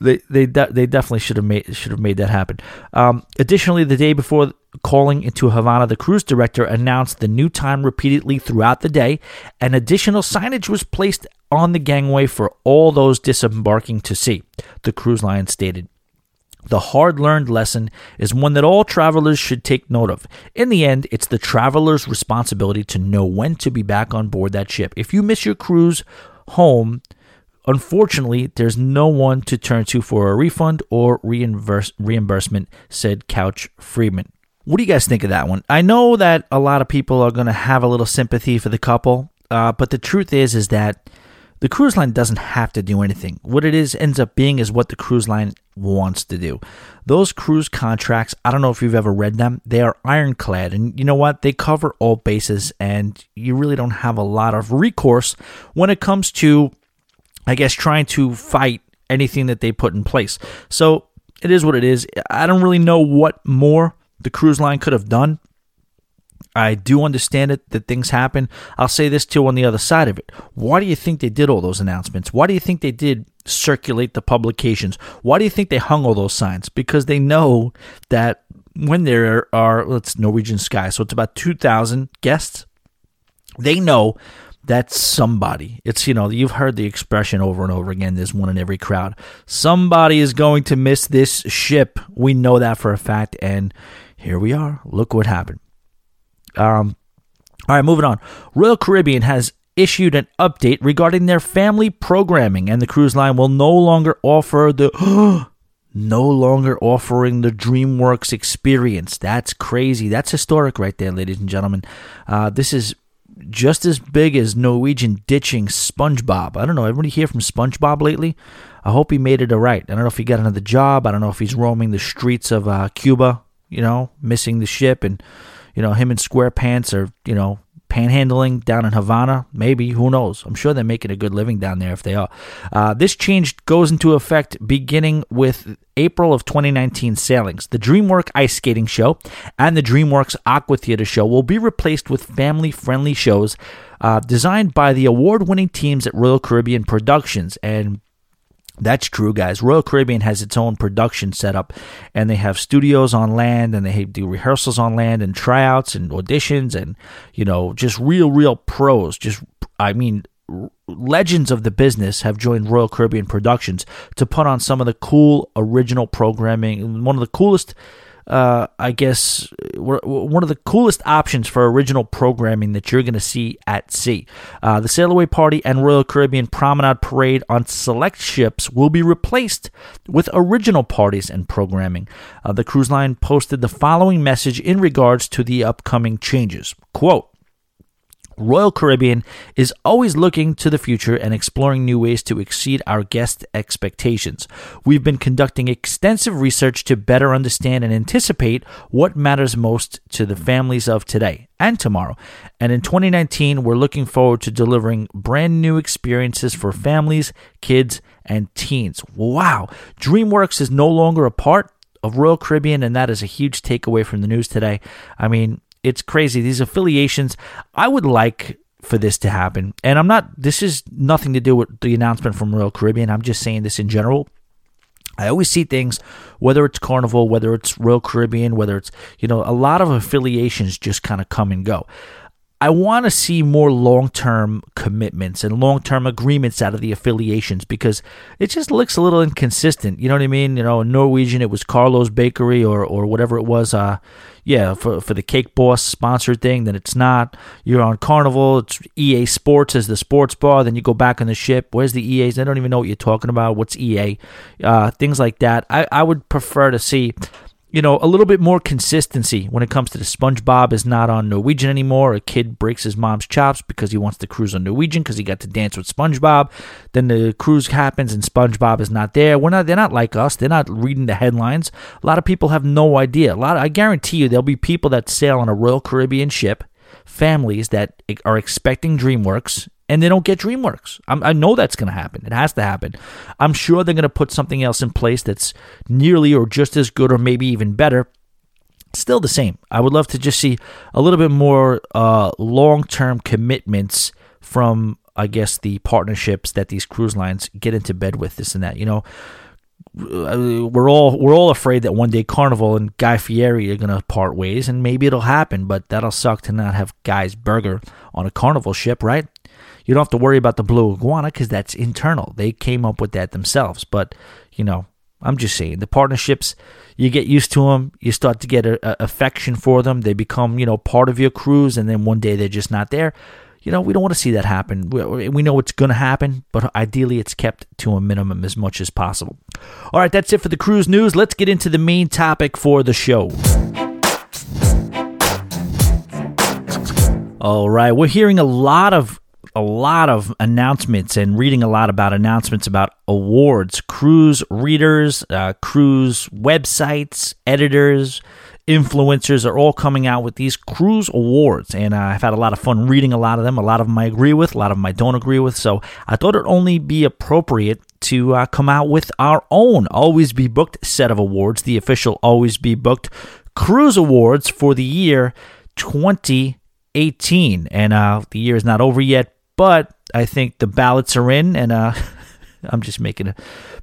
they they they definitely should have made should have made that happen. Um, additionally, the day before calling into Havana, the cruise director announced the new time repeatedly throughout the day, and additional signage was placed on the gangway for all those disembarking to see. The cruise line stated. The hard learned lesson is one that all travelers should take note of. In the end, it's the traveler's responsibility to know when to be back on board that ship. If you miss your cruise home, Unfortunately, there's no one to turn to for a refund or reimburse, reimbursement, said Couch Friedman. What do you guys think of that one? I know that a lot of people are going to have a little sympathy for the couple, uh, but the truth is, is that the cruise line doesn't have to do anything. What it is ends up being is what the cruise line wants to do. Those cruise contracts, I don't know if you've ever read them, they are ironclad. And you know what? They cover all bases, and you really don't have a lot of recourse when it comes to I guess, trying to fight anything that they put in place. So it is what it is. I don't really know what more the cruise line could have done. I do understand it that things happen. I'll say this too on the other side of it. Why do you think they did all those announcements? Why do you think they did circulate the publications? Why do you think they hung all those signs? Because they know that when there are, let's Norwegian Sky, so it's about 2,000 guests, they know that's somebody. It's, you know, you've heard the expression over and over again. There's one in every crowd. Somebody is going to miss this ship. We know that for a fact. And here we are. Look what happened. Um, all right, moving on. Royal Caribbean has issued an update regarding their family programming, and the cruise line will no longer offer the. no longer offering the DreamWorks experience. That's crazy. That's historic right there, ladies and gentlemen. Uh, this is just as big as Norwegian ditching SpongeBob. I don't know. Everybody hear from SpongeBob lately? I hope he made it all right. I don't know if he got another job. I don't know if he's roaming the streets of uh, Cuba, you know, missing the ship, and you know him and SquarePants are, you know, panhandling down in Havana. Maybe who knows? I'm sure they're making a good living down there if they are. Uh, this change goes into effect beginning with April of 2019 sailings. The DreamWorks Ice Skating Show and the DreamWorks Aqua Theater Show will be replaced with family-friendly shows uh, designed by the award-winning teams at Royal Caribbean Productions and that's true, guys. Royal Caribbean has its own production setup, and they have studios on land, and they do rehearsals on land, and tryouts, and auditions, and you know, just real, real pros. Just, I mean, legends of the business have joined Royal Caribbean Productions to put on some of the cool original programming. One of the coolest uh, I guess, one of the coolest options for original programming that you're going to see at sea. Uh, the Sail Away Party and Royal Caribbean Promenade Parade on select ships will be replaced with original parties and programming. Uh, the cruise line posted the following message in regards to the upcoming changes. Quote, Royal Caribbean is always looking to the future and exploring new ways to exceed our guest expectations. We've been conducting extensive research to better understand and anticipate what matters most to the families of today and tomorrow. And in 2019, we're looking forward to delivering brand new experiences for families, kids, and teens. Wow! DreamWorks is no longer a part of Royal Caribbean, and that is a huge takeaway from the news today. I mean, it's crazy. These affiliations, I would like for this to happen. And I'm not, this is nothing to do with the announcement from Royal Caribbean. I'm just saying this in general. I always see things, whether it's Carnival, whether it's Royal Caribbean, whether it's, you know, a lot of affiliations just kind of come and go. I want to see more long term commitments and long term agreements out of the affiliations because it just looks a little inconsistent. You know what I mean? You know, in Norwegian, it was Carlo's Bakery or, or whatever it was. Uh, yeah, for, for the Cake Boss sponsored thing, then it's not. You're on Carnival, it's EA Sports as the sports bar. Then you go back on the ship. Where's the EAs? I don't even know what you're talking about. What's EA? Uh, things like that. I, I would prefer to see you know, a little bit more consistency when it comes to the SpongeBob is not on Norwegian anymore. A kid breaks his mom's chops because he wants to cruise on Norwegian because he got to dance with SpongeBob. Then the cruise happens and SpongeBob is not there. We're not. They're not like us. They're not reading the headlines. A lot of people have no idea. A lot. Of, I guarantee you, there'll be people that sail on a Royal Caribbean ship, families that are expecting DreamWorks and they don't get DreamWorks. I'm, i know that's going to happen. It has to happen. I'm sure they're going to put something else in place that's nearly or just as good or maybe even better. Still the same. I would love to just see a little bit more uh, long term commitments from, I guess, the partnerships that these cruise lines get into bed with this and that. You know, we're all we're all afraid that one day Carnival and Guy Fieri are gonna part ways, and maybe it'll happen. But that'll suck to not have Guy's Burger on a Carnival ship, right? You don't have to worry about the blue iguana because that's internal. They came up with that themselves. But, you know, I'm just saying the partnerships, you get used to them. You start to get a, a affection for them. They become, you know, part of your cruise. And then one day they're just not there. You know, we don't want to see that happen. We, we know it's going to happen, but ideally it's kept to a minimum as much as possible. All right, that's it for the cruise news. Let's get into the main topic for the show. All right, we're hearing a lot of a lot of announcements and reading a lot about announcements about awards, cruise readers, uh, cruise websites, editors, influencers are all coming out with these cruise awards. And uh, I've had a lot of fun reading a lot of them. A lot of them I agree with, a lot of them I don't agree with. So I thought it'd only be appropriate to uh, come out with our own Always Be Booked set of awards, the official Always Be Booked Cruise Awards for the year 2018. And uh, the year is not over yet, but I think the ballots are in, and uh, I'm just making a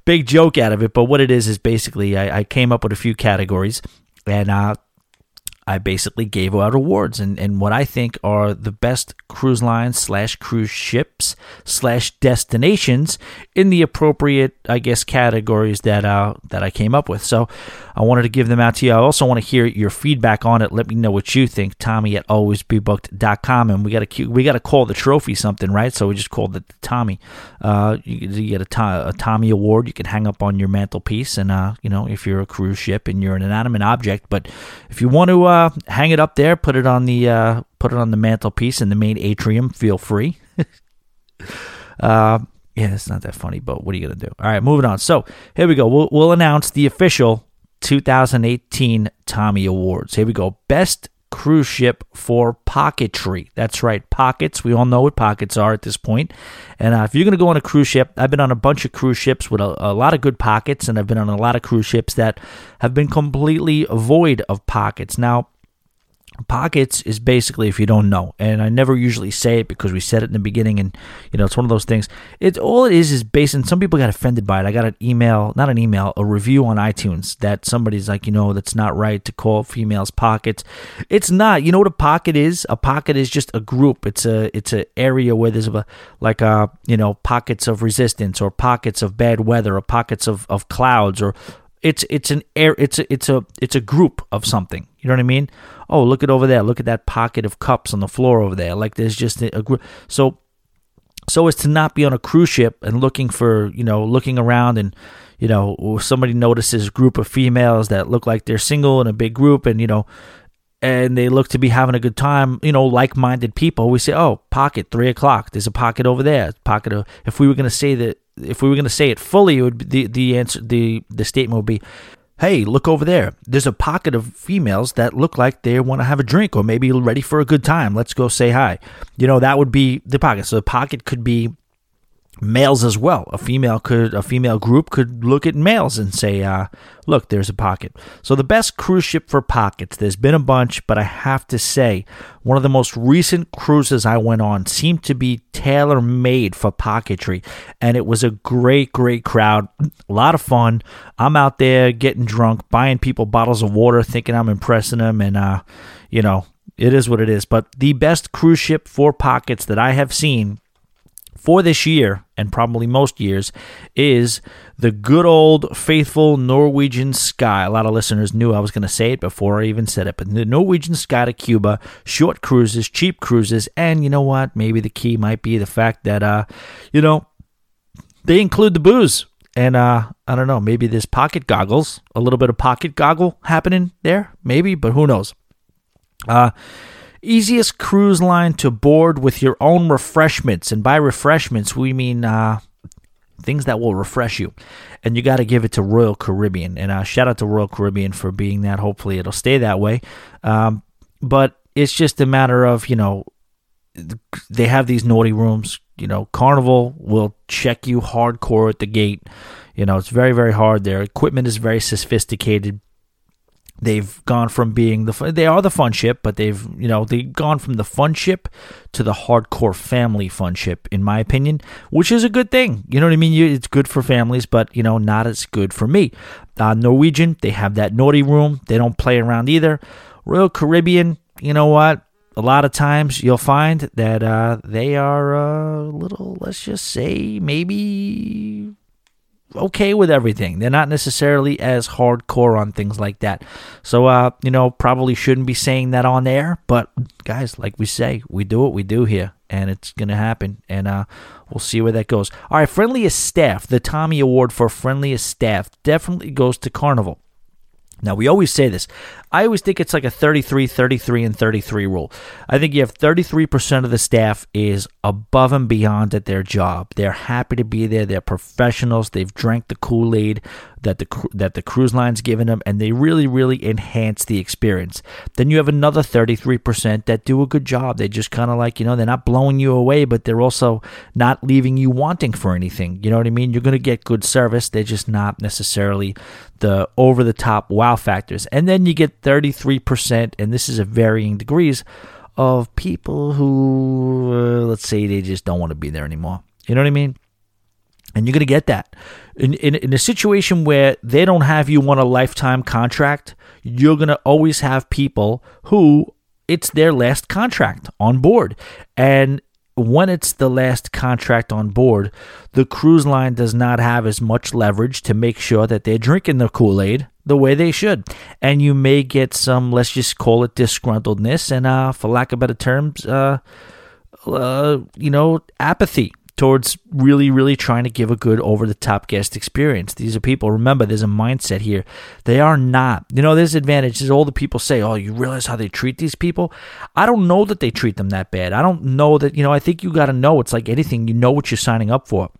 big joke out of it. But what it is is basically I, I came up with a few categories, and uh, I basically gave out awards and, and what I think are the best cruise lines slash cruise ships slash destinations in the appropriate, I guess, categories that uh, that I came up with. So I wanted to give them out to you. I also want to hear your feedback on it. Let me know what you think. Tommy at alwaysbebooked.com. And we got to we got to call the trophy something, right? So we just called it the Tommy. Uh, you, you, get a, a Tommy award you can hang up on your mantelpiece. And, uh, you know, if you're a cruise ship and you're an inanimate object. But if you want to, uh, hang it up there, put it on the uh, put it on the mantelpiece in the main atrium. Feel free. uh, yeah, it's not that funny, but what are you gonna do? All right, moving on. So here we go. We'll we'll announce the official 2018 Tommy Awards. Here we go. Best cruise ship for pocketry. That's right, pockets. We all know what pockets are at this point. And uh, if you're going to go on a cruise ship, I've been on a bunch of cruise ships with a, a, lot of good pockets, and I've been on a lot of cruise ships that have been completely void of pockets. Now, Pockets is basically, if you don't know, and I never usually say it because we said it in the beginning, and you know it's one of those things. It's all it is is based, and some people got offended by it. I got an email, not an email, a review on iTunes that somebody's like, you know, that's not right to call females pockets. It's not. You know what a pocket is? A pocket is just a group. It's a it's an area where there's a like a uh, you know pockets of resistance or pockets of bad weather or pockets of of clouds or it's it's an air it's a, it's a it's a group of something. You know what I mean? Oh, look at over there. Look at that pocket of cups on the floor over there. Like there's just a, a group. So so as to not be on a cruise ship and looking for you know looking around and you know somebody notices a group of females that look like they're single in a big group and you know and they look to be having a good time, you know, like-minded people, we say, "Oh, pocket three o'clock. There's a pocket over there. Pocket of." If we were going to say that, if we were going to say it fully, it would be, the the answer the the statement would be, "Hey, look over there. There's a pocket of females that look like they want to have a drink or maybe ready for a good time. Let's go say hi." You know, that would be the pocket. So the pocket could be males as well. A female could a female group could look at males and say, uh, "Look, there's a pocket." So the best cruise ship for pockets. There's been a bunch, but I have to say, one of the most recent cruises I went on seemed to be tailor made for pocketry, and it was a great, great crowd. A lot of fun. I'm out there getting drunk, buying people bottles of water, thinking I'm impressing them, and uh, you know. It is what it is, but the best cruise ship for pockets that I have seen for this year, and probably most years, is the good old faithful Norwegian Sky. A lot of listeners knew I was going to say it before I even said it, but the Norwegian Sky to Cuba, short cruises, cheap cruises, and you know what? Maybe the key might be the fact that, uh, you know, they include the booze. And uh, I don't know, maybe there's pocket goggles, a little bit of pocket goggle happening there, maybe, but who knows? Uh, easiest cruise line to board with your own refreshments. And by refreshments, we mean uh, things that will refresh you. And you got to give it to Royal Caribbean. And uh, shout out to Royal Caribbean for being that. Hopefully, it'll stay that way. Um, but it's just a matter of, you know, they have these naughty rooms. You know, Carnival will check you hardcore at the gate. You know, it's very, very hard. Their equipment is very sophisticated they've gone from being the they are the fun ship, but they've you know they've gone from the fun ship to the hardcore family fun ship, in my opinion, which is a good thing. You know what I mean? It's good for families, but you know not as good for me. Uh, Norwegian, they have that naughty room. They don't play around either. Royal Caribbean, you know what? A lot of times you'll find that uh, they are a little, let's just say, maybe okay with everything. They're not necessarily as hardcore on things like that. So, uh, you know, probably shouldn't be saying that on air. But guys, like we say, we do what we do here, and it's gonna happen. And uh, we'll see where that goes. All right, friendliest staff. The Tommy Award for friendliest staff definitely goes to Carnival. Now, we always say this. I always think it's like a 33, 33, and 33 rule. I think you have 33% of the staff is above and beyond at their job. They're happy to be there. They're professionals. They've drank the Kool Aid that the that the cruise line's given them, and they really, really enhance the experience. Then you have another 33% that do a good job. They just kind of like you know they're not blowing you away, but they're also not leaving you wanting for anything. You know what I mean? You're going to get good service. They're just not necessarily the over the top wow factors. And then you get 33%, and this is a varying degrees of people who, uh, let's say, they just don't want to be there anymore. You know what I mean? And you're going to get that. In, in, in a situation where they don't have you on a lifetime contract, you're going to always have people who it's their last contract on board. And when it's the last contract on board, the cruise line does not have as much leverage to make sure that they're drinking the Kool Aid the way they should. And you may get some, let's just call it disgruntledness and, uh, for lack of better terms, uh, uh, you know, apathy towards really, really trying to give a good over the top guest experience. These are people, remember, there's a mindset here. They are not, you know, there's advantages. All the people say, oh, you realize how they treat these people? I don't know that they treat them that bad. I don't know that, you know, I think you got to know it's like anything, you know what you're signing up for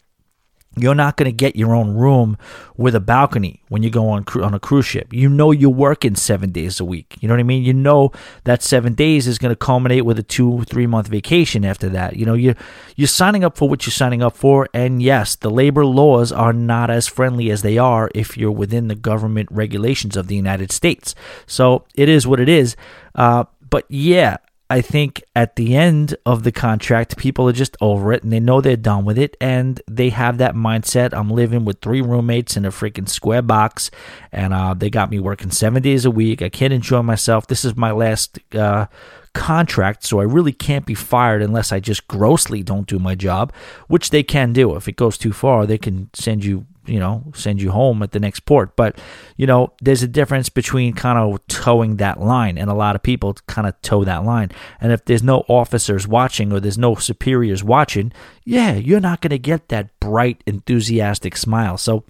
you're not going to get your own room with a balcony when you go on on a cruise ship. You know you're working seven days a week. You know what I mean. You know that seven days is going to culminate with a two three month vacation after that. You know you're you're signing up for what you're signing up for. And yes, the labor laws are not as friendly as they are if you're within the government regulations of the United States. So it is what it is. Uh, but yeah, I think at the end of the contract, people are just over it and they know they're done with it and they have that mindset. I'm living with three roommates in a freaking square box and uh, they got me working seven days a week. I can't enjoy myself. This is my last uh, contract, so I really can't be fired unless I just grossly don't do my job, which they can do. If it goes too far, they can send you you know, send you home at the next port. But, you know, there's a difference between kind of towing that line, and a lot of people kind of tow that line. And if there's no officers watching or there's no superiors watching, yeah, you're not going to get that bright, enthusiastic smile. So,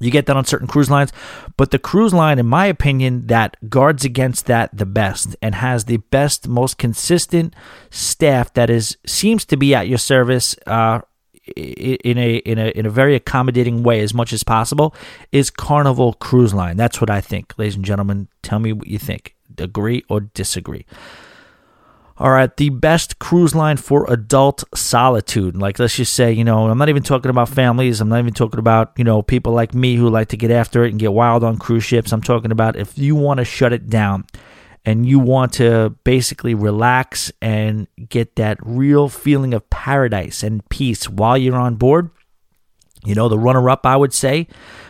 you get that on certain cruise lines, but the cruise line, in my opinion, that guards against that the best and has the best, most consistent staff that is seems to be at your service uh, in a in a in a very accommodating way as much as possible is Carnival Cruise Line. That's what I think, ladies and gentlemen. Tell me what you think. Agree or disagree? All right, the best cruise line for adult solitude. Like, let's just say, you know, I'm not even talking about families. I'm not even talking about, you know, people like me who like to get after it and get wild on cruise ships. I'm talking about if you want to shut it down and you want to basically relax and get that real feeling of paradise and peace while you're on board. You know, the runner up, I would say,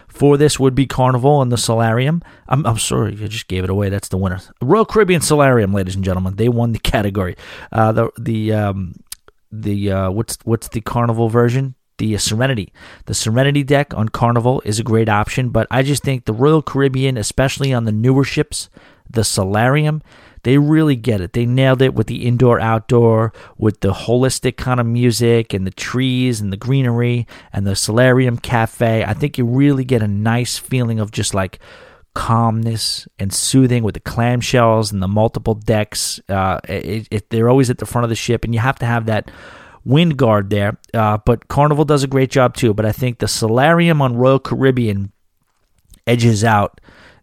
for this would be Carnival and the Solarium. I'm, I'm sorry, you just gave it away. That's the winner. Royal Caribbean Solarium, ladies and gentlemen. They won the category. Uh, the the um, the uh, what's what's the Carnival version? The Serenity. The Serenity deck on Carnival is a great option, but I just think the Royal Caribbean, especially on the newer ships, the Solarium, they really get it. They nailed it with the indoor outdoor, with the holistic kind of music and the trees and the greenery and the Solarium Cafe. I think you really get a nice feeling of just like calmness and soothing with the clamshells and the multiple decks. Uh, it, it, they're always at the front of the ship, and you have to have that wind guard there. Uh, but Carnival does a great job too. But I think the Solarium on Royal Caribbean edges out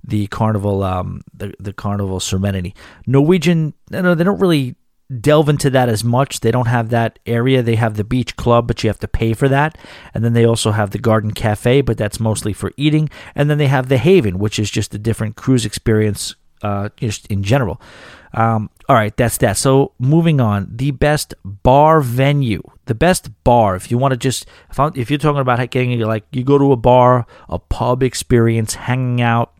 the carnival um the, the carnival serenity norwegian know they don't really delve into that as much. They don't have that area. They have the beach club but you have to pay for that. And then they also have the garden cafe but that's mostly for eating. And then they have the haven which is just a different cruise experience uh just in general. Um all right that's that. So moving on the best bar venue the best bar. If you want to just if, if you're talking about getting like you go to a bar a pub experience hanging out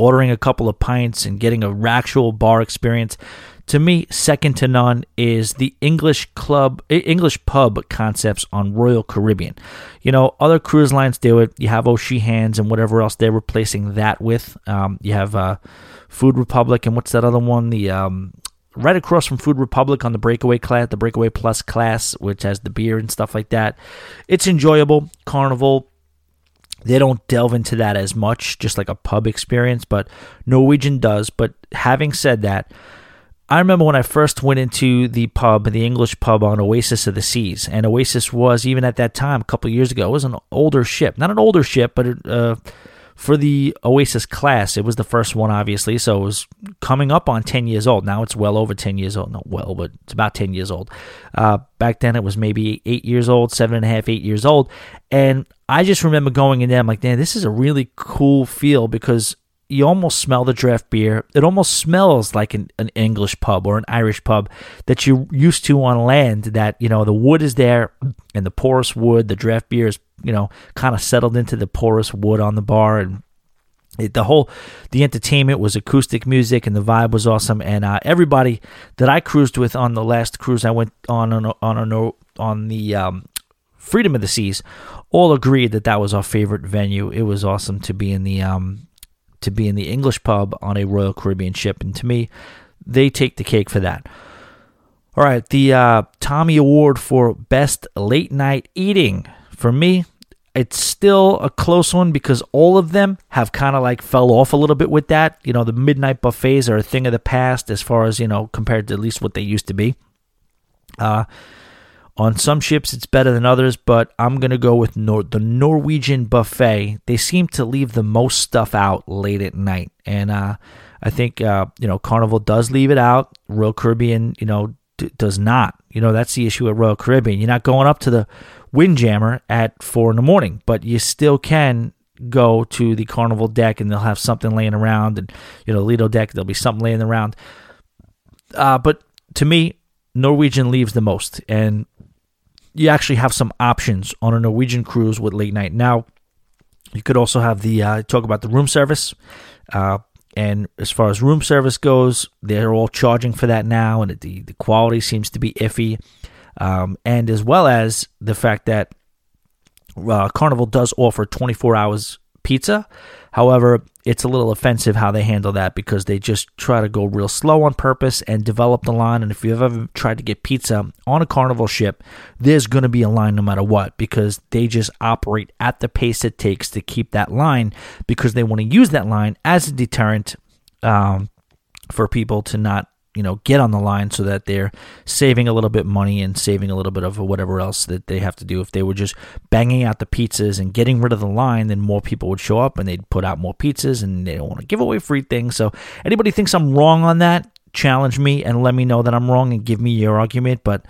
ordering a couple of pints and getting a actual bar experience. To me, second to none is the English club, English pub concepts on Royal Caribbean. You know, other cruise lines do it. You have O'Sheehan's and whatever else they're replacing that with. Um, you have uh, Food Republic and what's that other one? The um, right across from Food Republic on the Breakaway class, the Breakaway Plus class, which has the beer and stuff like that. It's enjoyable. Carnival they don't delve into that as much, just like a pub experience, but Norwegian does. But having said that, I remember when I first went into the pub, the English pub on Oasis of the Seas, and Oasis was even at that time, a couple years ago, it was an older ship, not an older ship, but uh, for the Oasis class, it was the first one, obviously. So it was coming up on 10 years old. Now it's well over 10 years old. Not well, but it's about 10 years old. Uh, back then it was maybe eight years old, seven and a half, eight years old. And I just remember going in there, I'm like, man, this is a really cool feel because you almost smell the draft beer. It almost smells like an, an English pub or an Irish pub that you're used to on land. That, you know, the wood is there and the porous wood, the draft beer is you know, kind of settled into the porous wood on the bar and it, the whole the entertainment was acoustic music and the vibe was awesome and uh, everybody that I cruised with on the last cruise I went on on on, on, on the um, Freedom of the Seas all agreed that that was our favorite venue. It was awesome to be in the um, to be in the English pub on a Royal Caribbean ship and to me they take the cake for that. All right, the uh, Tommy Award for Best Late Night Eating for me, it's still a close one because all of them have kind of like fell off a little bit with that. You know, the midnight buffets are a thing of the past as far as, you know, compared to at least what they used to be. Uh, on some ships, it's better than others, but I'm going to go with Nor- the Norwegian buffet. They seem to leave the most stuff out late at night. And uh, I think, uh, you know, Carnival does leave it out. Royal Caribbean, you know, d- does not. You know, that's the issue at Royal Caribbean. You're not going up to the Windjammer at four in the morning, but you still can go to the Carnival deck and they'll have something laying around, and you know Lido deck there'll be something laying around. Uh, but to me, Norwegian leaves the most, and you actually have some options on a Norwegian cruise with late night. Now, you could also have the uh, talk about the room service. Uh, and as far as room service goes, they're all charging for that now, and the, the quality seems to be iffy um, and as well as the fact that uh, Carnival does offer 24 hours pizza. However, it's a little offensive how they handle that because they just try to go real slow on purpose and develop the line. And if you've ever tried to get pizza on a carnival ship, there's going to be a line no matter what because they just operate at the pace it takes to keep that line because they want to use that line as a deterrent um, for people to not you know get on the line so that they're saving a little bit money and saving a little bit of whatever else that they have to do. If they were just banging out the pizzas and getting rid of the line then more people would show up and they'd put out more pizzas and they don't want to give away free things. So anybody thinks i'm wrong on that challenge me and let me know that i'm wrong and give me your argument. But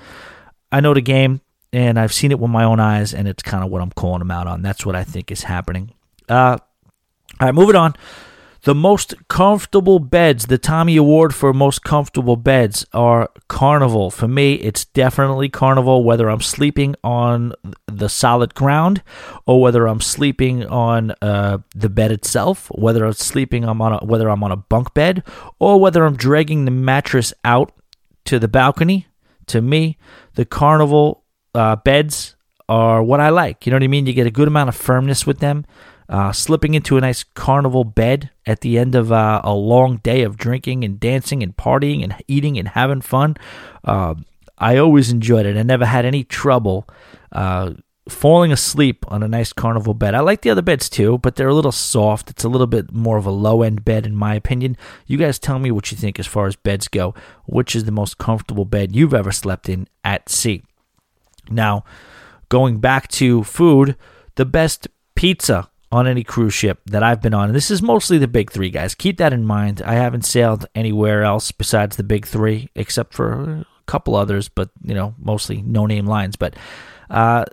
i know the game and i've seen it with my own eyes and it's kind of what i'm calling them out on. That's what i think is happening. Uh, all right moving on the most comfortable beds, the Tommy Award for most comfortable beds are Carnival. For me, it's definitely Carnival, whether I'm sleeping on the solid ground or whether I'm sleeping on uh, the bed itself, whether I'm sleeping I'm on a, whether I'm on a bunk bed or whether I'm dragging the mattress out to the balcony. To me, the Carnival uh, beds are what I like. You know what I mean? You get a good amount of firmness with them uh, slipping into a nice carnival bed at the end of uh, a long day of drinking and dancing and partying and eating and having fun. Uh, I always enjoyed it. I never had any trouble uh, falling asleep on a nice carnival bed. I like the other beds too, but they're a little soft. It's a little bit more of a low end bed, in my opinion. You guys tell me what you think as far as beds go. Which is the most comfortable bed you've ever slept in at sea? Now, going back to food, the best pizza on any cruise ship that I've been on. And this is mostly the big three, guys. Keep that in mind. I haven't sailed anywhere else besides the big three, except for a couple others, but you know, mostly no name lines. But uh,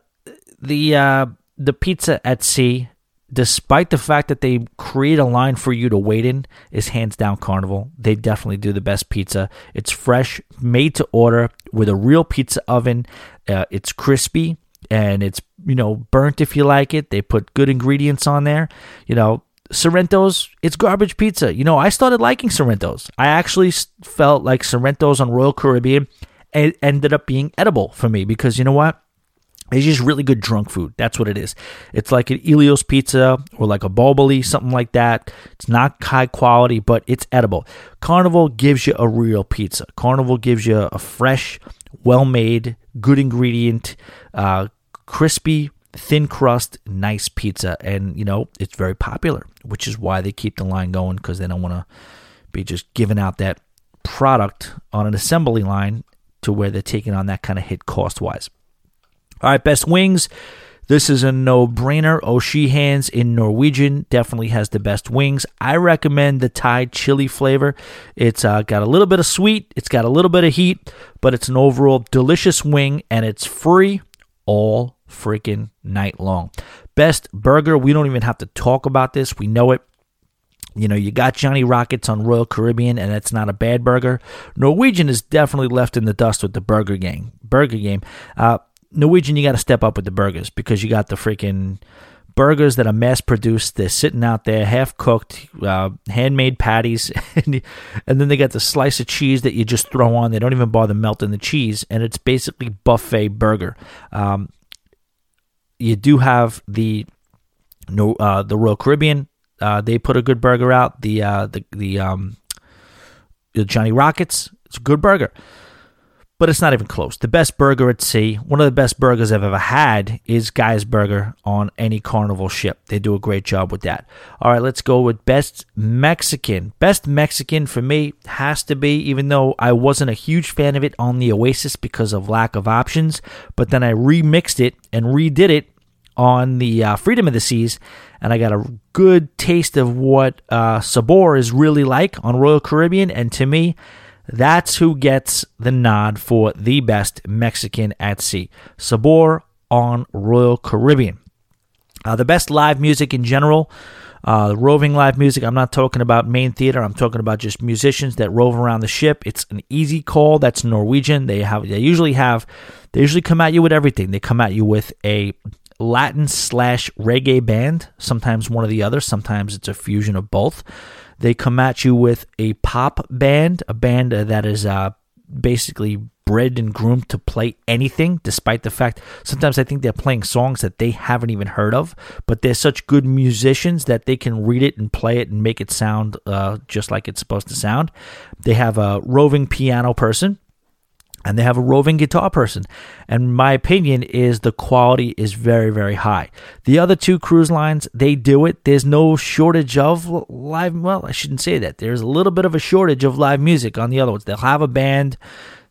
the uh, the pizza at sea, despite the fact that they create a line for you to wait in, is hands down Carnival. They definitely do the best pizza. It's fresh, made to order with a real pizza oven. Uh, it's crispy and it's you know burnt if you like it. They put good ingredients on there. You know, Sorrento's, it's garbage pizza. You know, I started liking Sorrento's. I actually felt like Sorrento's on Royal Caribbean it ended up being edible for me because you know what? It's just really good drunk food. That's what it is. It's like an Ellio's pizza or like a Boboli, something like that. It's not high quality, but it's edible. Carnival gives you a real pizza. Carnival gives you a fresh, well made, good ingredient, uh, crispy, thin crust, nice pizza. And, you know, it's very popular, which is why they keep the line going because they don't want to be just giving out that product on an assembly line to where they're taking on that kind of hit cost wise. All right, best wings. This is a no brainer. O'Sheehan's in Norwegian definitely has the best wings. I recommend the Thai chili flavor. It's uh, got a little bit of sweet, it's got a little bit of heat, but it's an overall delicious wing and it's free all freaking night long. Best burger, we don't even have to talk about this. We know it. You know, you got Johnny Rockets on Royal Caribbean, and that's not a bad burger. Norwegian is definitely left in the dust with the burger game. Burger game. Uh, Norwegian, you got to step up with the burgers because you got the freaking burgers that are mass produced. They're sitting out there, half cooked, uh, handmade patties, and, then they got the slice of cheese that you just throw on. They don't even bother melting the cheese, and it's basically buffet burger. Um, you do have the no uh, the Royal Caribbean. Uh, they put a good burger out. The uh, the the um, the Johnny Rockets. It's a good burger but it's not even close. The best burger at sea, one of the best burgers I've ever had, is Guy's Burger on any Carnival ship. They do a great job with that. All right, let's go with best Mexican. Best Mexican for me has to be, even though I wasn't a huge fan of it on the Oasis because of lack of options, but then I remixed it and redid it on the uh, Freedom of the Seas, and I got a good taste of what uh, Sabor is really like on Royal Caribbean, and to me, that's who gets the nod for the best Mexican at sea. Sabor on Royal Caribbean. Uh, the best live music in general, uh, roving live music. I'm not talking about main theater. I'm talking about just musicians that rove around the ship. It's an easy call. That's Norwegian. They have. They usually have. They usually come at you with everything. They come at you with a Latin slash reggae band. Sometimes one or the other. Sometimes it's a fusion of both. They come at you with a pop band, a band that is uh, basically bred and groomed to play anything, despite the fact sometimes I think they're playing songs that they haven't even heard of, but they're such good musicians that they can read it and play it and make it sound uh, just like it's supposed to sound. They have a roving piano person and they have a roving guitar person. And my opinion is the quality is very, very high. The other two cruise lines, they do it. There's no shortage of live. Well, I shouldn't say that. There's a little bit of a shortage of live music on the other ones. They'll have a band.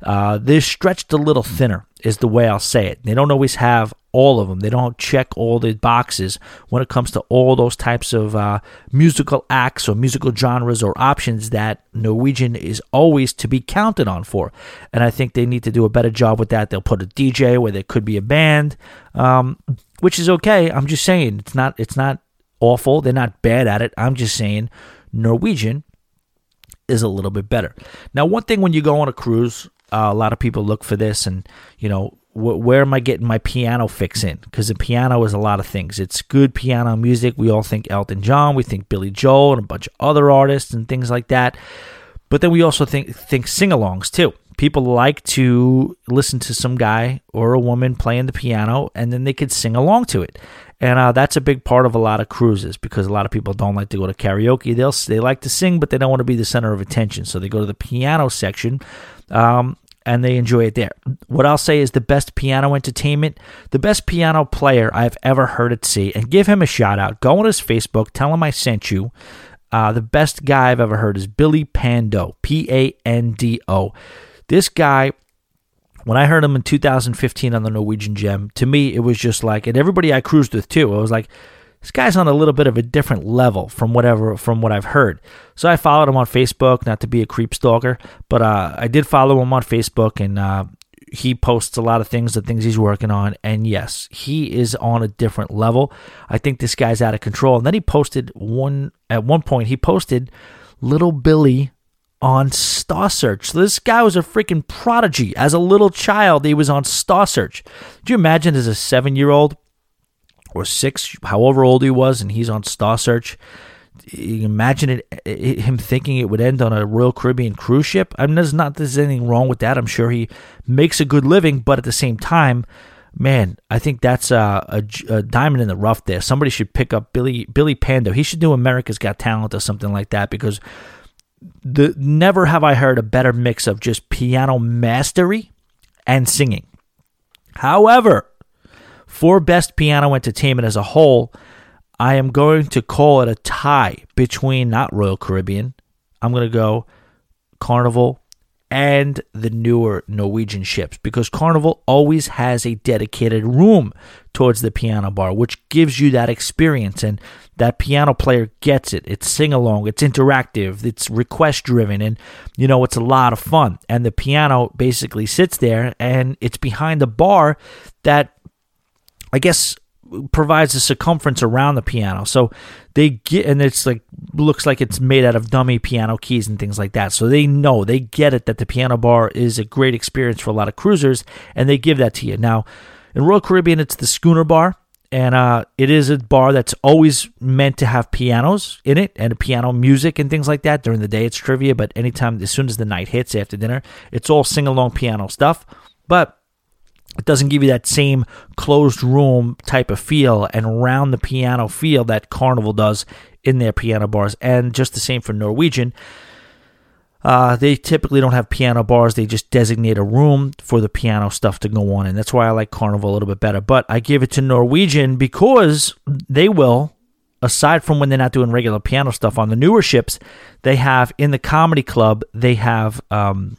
Uh, they're stretched a little thinner, is the way I'll say it. They don't always have all of them. They don't check all the boxes when it comes to all those types of uh, musical acts or musical genres or options that Norwegian is always to be counted on for. And I think they need to do a better job with that. They'll put a DJ where there could be a band, um, which is okay. I'm just saying it's not it's not awful. They're not bad at it. I'm just saying Norwegian is a little bit better. Now, one thing when you go on a cruise, uh, a lot of people look for this, and you know wh- where am I getting my piano fix in? Because the piano is a lot of things. It's good piano music. We all think Elton John, we think Billy Joel, and a bunch of other artists and things like that. But then we also think think sing-alongs too. People like to listen to some guy or a woman playing the piano, and then they could sing along to it. And uh, that's a big part of a lot of cruises because a lot of people don't like to go to karaoke. They'll they like to sing, but they don't want to be the center of attention. So they go to the piano section. Um, and they enjoy it there. What I'll say is the best piano entertainment, the best piano player I've ever heard at sea, and give him a shout out. Go on his Facebook, tell him I sent you. Uh, the best guy I've ever heard is Billy Pando, P A N D O. This guy, when I heard him in 2015 on the Norwegian Gem, to me it was just like, and everybody I cruised with too, I was like, this guy's on a little bit of a different level from whatever from what I've heard. So I followed him on Facebook, not to be a creep stalker, but uh, I did follow him on Facebook, and uh, he posts a lot of things, the things he's working on, and yes, he is on a different level. I think this guy's out of control. And then he posted one at one point. He posted little Billy on Star Search. So this guy was a freaking prodigy. As a little child, he was on Star Search. Do you imagine as a seven year old or six, however old he was, and he's on Star Search. Imagine it, it, him thinking it would end on a Royal Caribbean cruise ship. I mean, there's not there's anything wrong with that. I'm sure he makes a good living, but at the same time, man, I think that's a, a, a, diamond in the rough there. Somebody should pick up Billy Billy Pando. He should do America's Got Talent or something like that because the never have I heard a better mix of just piano mastery and singing. However, for Best Piano Entertainment as a whole, I am going to call it a tie between not Royal Caribbean. I'm going to go Carnival and the newer Norwegian ships because Carnival always has a dedicated room towards the piano bar, which gives you that experience. And that piano player gets it. It's sing along, it's interactive, it's request driven, and you know, it's a lot of fun. And the piano basically sits there and it's behind the bar that I guess provides a circumference around the piano. So they get and it's like looks like it's made out of dummy piano keys and things like that. So they know, they get it that the piano bar is a great experience for a lot of cruisers and they give that to you. Now, in Royal Caribbean it's the schooner bar and uh, it is a bar that's always meant to have pianos in it and piano music and things like that. During the day, it's trivia, but anytime, as soon as the night hits after dinner, it's all sing along piano stuff. But it doesn't give you that same closed room type of feel and round the piano feel that Carnival does in their piano bars. And just the same for Norwegian. Uh, they typically don't have piano bars. They just designate a room for the piano stuff to go on. And that's why I like Carnival a little bit better. But I give it to Norwegian because they will, aside from when they're not doing regular piano stuff on the newer ships, they have in the comedy club, they have, um,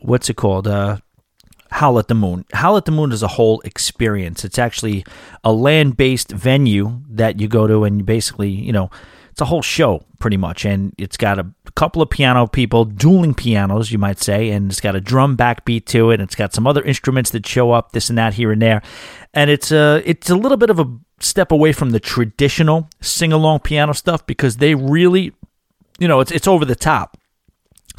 what's it called? Uh, Howl at the Moon. Howl at the Moon is a whole experience. It's actually a land based venue that you go to, and you basically, you know, it's a whole show pretty much. And it's got a couple of piano people, dueling pianos, you might say, and it's got a drum backbeat to it. And it's got some other instruments that show up, this and that here and there. And it's a, it's a little bit of a step away from the traditional sing along piano stuff because they really, you know, it's, it's over the top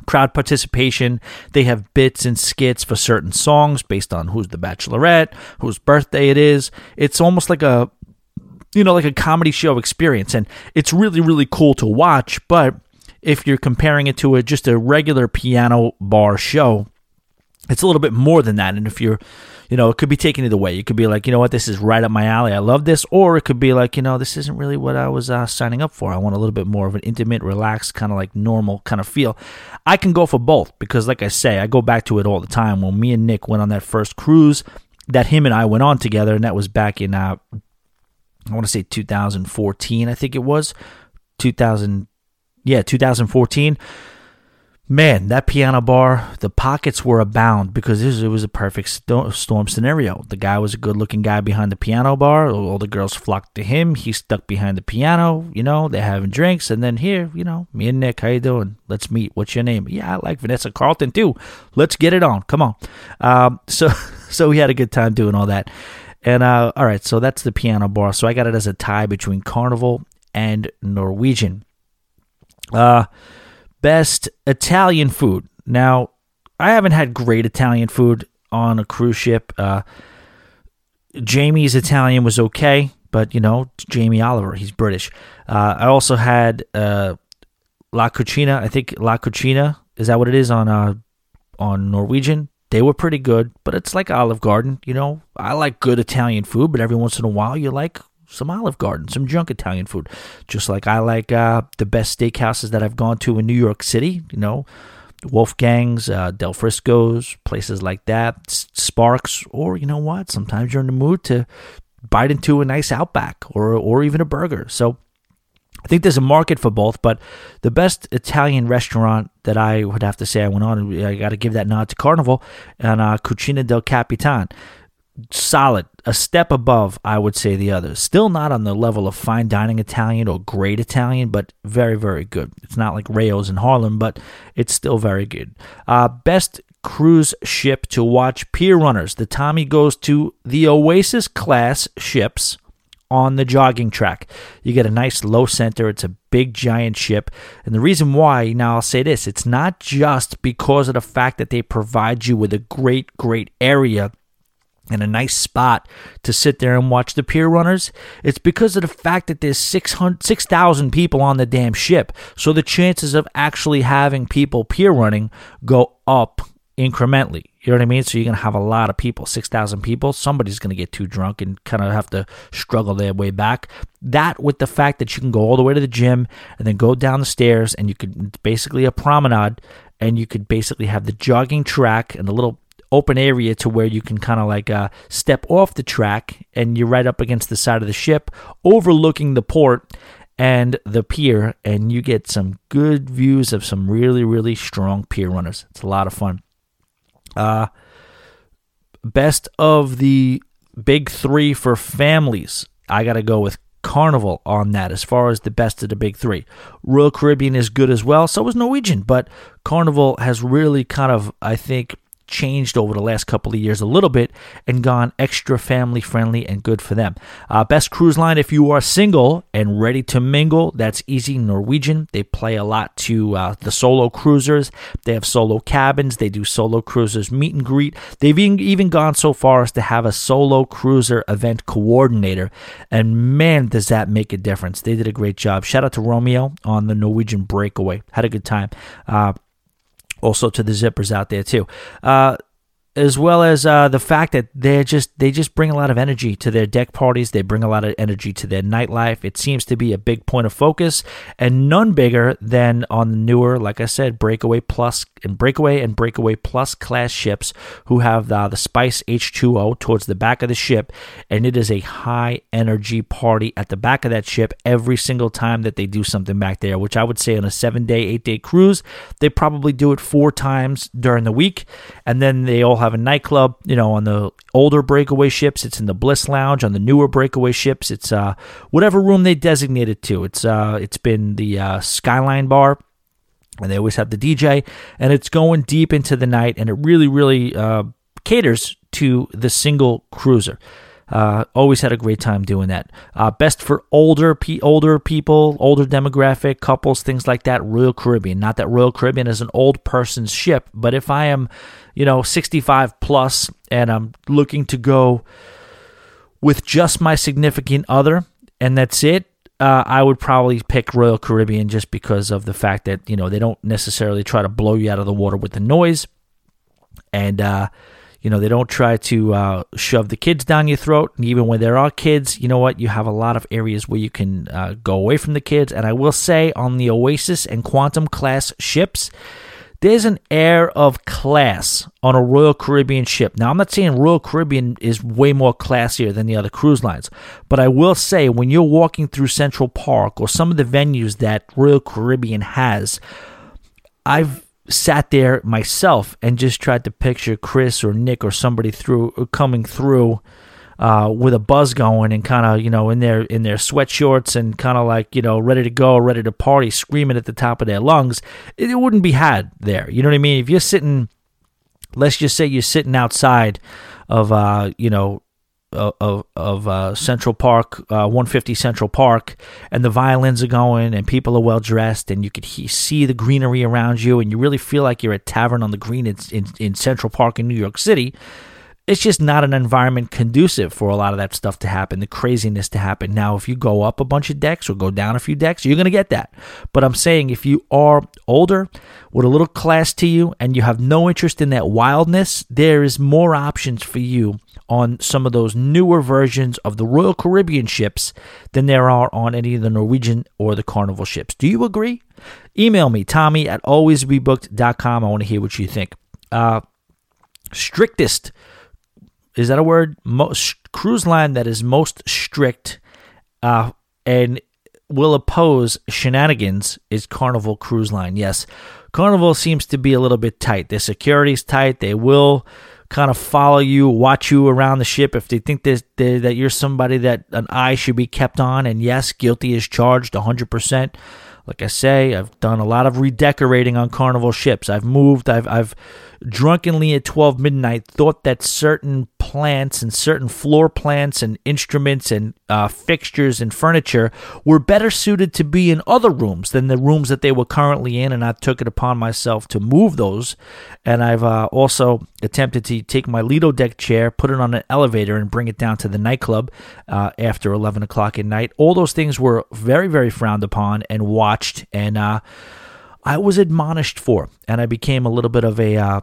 crowd participation. They have bits and skits for certain songs based on who's the bachelorette, whose birthday it is. It's almost like a you know, like a comedy show experience and it's really really cool to watch, but if you're comparing it to a just a regular piano bar show, it's a little bit more than that. And if you're, you know, it could be taken either way. You could be like, you know what, this is right up my alley. I love this. Or it could be like, you know, this isn't really what I was uh, signing up for. I want a little bit more of an intimate, relaxed, kind of like normal kind of feel. I can go for both because, like I say, I go back to it all the time. When me and Nick went on that first cruise that him and I went on together, and that was back in, uh, I want to say 2014, I think it was. 2000, yeah, 2014 man, that piano bar, the pockets were abound because it was a perfect storm scenario. The guy was a good looking guy behind the piano bar. All the girls flocked to him. He stuck behind the piano. You know, they're having drinks. And then here, you know, me and Nick, how you doing? Let's meet. What's your name? Yeah, I like Vanessa Carlton too. Let's get it on. Come on. Um, so, so we had a good time doing all that. And uh, all right, so that's the piano bar. So I got it as a tie between Carnival and Norwegian. Uh, Best Italian food. Now, I haven't had great Italian food on a cruise ship. Uh, Jamie's Italian was okay, but you know, Jamie Oliver, he's British. Uh, I also had uh, La Cucina. I think La Cucina is that what it is on uh, on Norwegian. They were pretty good, but it's like Olive Garden. You know, I like good Italian food, but every once in a while you like some Olive Garden, some junk Italian food. Just like I like uh, the best steakhouses that I've gone to in New York City, you know, Wolfgang's, uh, Del Frisco's, places like that, Sparks, or you know what? Sometimes you're in the mood to bite into a nice Outback or or even a burger. So I think there's a market for both, but the best Italian restaurant that I would have to say I went on, I got to give that nod to Carnival and uh, Cucina del Capitan solid, a step above, I would say, the others. Still not on the level of fine dining Italian or great Italian, but very, very good. It's not like Rao's in Harlem, but it's still very good. Uh, best cruise ship to watch pier runners. The Tommy goes to the Oasis class ships on the jogging track. You get a nice low center. It's a big giant ship. And the reason why, now I'll say this, it's not just because of the fact that they provide you with a great, great area and a nice spot to sit there and watch the pier runners, it's because of the fact that there's 6,000 people on the damn ship. So the chances of actually having people pier running go up incrementally. You know what I mean? So you're going to have a lot of people, 6,000 people. Somebody's going to get too drunk and kind of have to struggle their way back. That with the fact that you can go all the way to the gym and then go down the stairs and you could basically a promenade and you could basically have the jogging track and the little open area to where you can kind of like uh, step off the track and you're right up against the side of the ship, overlooking the port and the pier, and you get some good views of some really, really strong pier runners. It's a lot of fun. Uh, best of the big three for families. I got to go with Carnival on that as far as the best of the big three. Royal Caribbean is good as well. So is Norwegian, but Carnival has really kind of, I think, changed over the last couple of years a little bit and gone extra family friendly and good for them. Uh, best cruise line if you are single and ready to mingle, that's Easy Norwegian. They play a lot to uh, the solo cruisers. They have solo cabins. They do solo cruisers meet and greet. They've even, gone so far as to have a solo cruiser event coordinator. And man, does that make a difference. They did a great job. Shout out to Romeo on the Norwegian Breakaway. Had a good time. Uh, also to the zippers out there too. Uh, as well as uh, the fact that they just they just bring a lot of energy to their deck parties. They bring a lot of energy to their nightlife. It seems to be a big point of focus, and none bigger than on the newer, like I said, Breakaway Plus and Breakaway and Breakaway Plus class ships, who have the, the Spice H2O towards the back of the ship, and it is a high energy party at the back of that ship every single time that they do something back there. Which I would say on a seven day, eight day cruise, they probably do it four times during the week, and then they all have a nightclub. You know, on the older breakaway ships, it's in the Bliss Lounge. On the newer breakaway ships, it's uh, whatever room they designate it to. It's uh, it's been the uh, Skyline Bar. And they always have the DJ, and it's going deep into the night, and it really, really uh, caters to the single cruiser. Uh, always had a great time doing that. Uh, best for older pe- older people, older demographic, couples, things like that. Royal Caribbean. Not that Royal Caribbean is an old person's ship, but if I am, you know, 65 plus and I'm looking to go with just my significant other and that's it, uh, I would probably pick Royal Caribbean just because of the fact that you know they don't necessarily try to blow you out of the water with the noise and uh, you know they don't try to uh, shove the kids down your throat. And even when there are kids, you know what? You have a lot of areas where you can uh, go away from the kids. And I will say on the Oasis and Quantum class ships there's an air of class on a Royal Caribbean ship. Now, I'm not saying Royal Caribbean is way more classier than the other cruise lines, but I will say when you're walking through Central Park or some of the venues that Royal Caribbean has, I've sat there myself and just tried to picture Chris or Nick or somebody through coming through uh, with a buzz going and kind of you know in their in their sweatshorts and kind of like you know ready to go, ready to party, screaming at the top of their lungs, it, it wouldn't be had there. You know what I mean? If you're sitting, let's just say you're sitting outside of uh, you know of of uh, Central Park, uh, 150 Central Park, and the violins are going, and people are well dressed, and you could he- see the greenery around you, and you really feel like you're at Tavern on the Green in, in, in Central Park in New York City it's just not an environment conducive for a lot of that stuff to happen, the craziness to happen. Now, if you go up a bunch of decks or go down a few decks, you're going to get that. But I'm saying if you are older, with a little class to you, and you have no interest in that wildness, there is more options for you on some of those newer versions of the Royal Caribbean ships than there are on any of the Norwegian or the Carnival ships. Do you agree? Email me, Tommy at alwaysbebooked.com. I want to hear what you think. Uh, strictest is that a word? Most cruise line that is most strict uh, and will oppose shenanigans is Carnival Cruise Line. Yes, Carnival seems to be a little bit tight. Their security's tight. They will kind of follow you, watch you around the ship if they think that that you're somebody that an eye should be kept on. And yes, guilty is charged 100%. Like I say, I've done a lot of redecorating on Carnival ships. I've moved. I've I've drunkenly at 12 midnight thought that certain plants and certain floor plants and instruments and uh, fixtures and furniture were better suited to be in other rooms than the rooms that they were currently in, and I took it upon myself to move those. And I've uh, also attempted to take my Lido deck chair, put it on an elevator, and bring it down to the nightclub uh, after 11 o'clock at night. All those things were very, very frowned upon and watched, and uh, I was admonished for, and I became a little bit of a uh,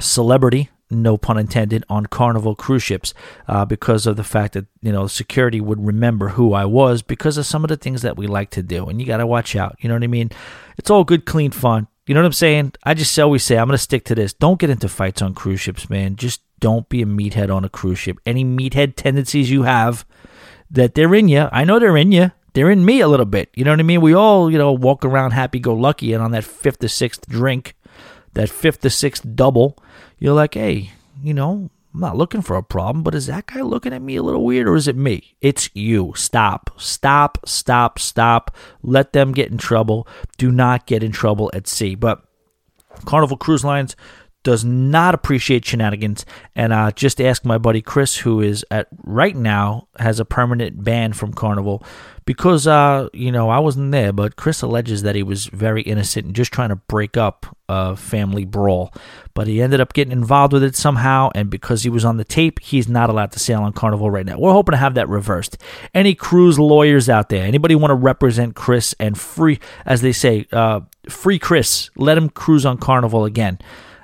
celebrity no pun intended, on Carnival cruise ships uh, because of the fact that you know security would remember who I was because of some of the things that we like to do, and you got to watch out. You know what I mean? It's all good, clean fun. You know what I'm saying? I just always say I'm going to stick to this. Don't get into fights on cruise ships, man. Just don't be a meathead on a cruise ship. Any meathead tendencies you have, that they're in you. I know they're in you. They're in me a little bit. You know what I mean? We all, you know, walk around happy go lucky, and on that fifth or sixth drink, that fifth or sixth double, you're like, hey, you know, I'm not looking for a problem, but is that guy looking at me a little weird or is it me? It's you. Stop. Stop. Stop. Stop. Let them get in trouble. Do not get in trouble at sea. But Carnival Cruise Lines does not appreciate shenanigans. And uh, just ask my buddy Chris, who is at right now has a permanent ban from Carnival because uh, you know I wasn't there, but Chris alleges that he was very innocent and just trying to break up a family brawl. But he ended up getting involved with it somehow, and because he was on the tape, he's not allowed to sail on Carnival right now. We're hoping to have that reversed. Any cruise lawyers out there? Anybody want to represent Chris and free, as they say, uh, free Chris? Let him cruise on Carnival again.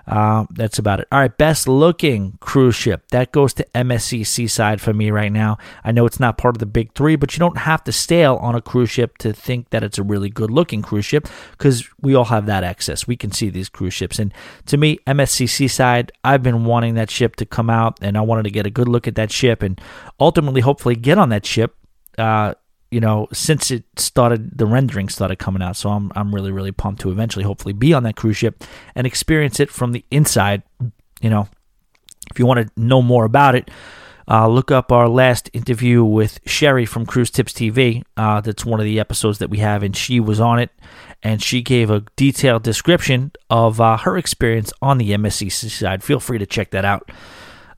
Uh, that's about it. All right, best looking cruise ship. That goes to MSC Seaside for me right now. I know it's not part of the big three, but you don't have to sail on a cruise ship to think that it's a really good looking cruise ship because we all have that access. We can see these cruise ships. And to me, MSC Seaside, I've been wanting that ship to come out and I wanted to get a good look at that ship and ultimately, hopefully, get on that ship. Uh, you know, since it started, the rendering started coming out. So I'm I'm really really pumped to eventually, hopefully, be on that cruise ship and experience it from the inside. You know, if you want to know more about it, uh, look up our last interview with Sherry from Cruise Tips TV. Uh, that's one of the episodes that we have, and she was on it, and she gave a detailed description of uh, her experience on the MSC side. Feel free to check that out.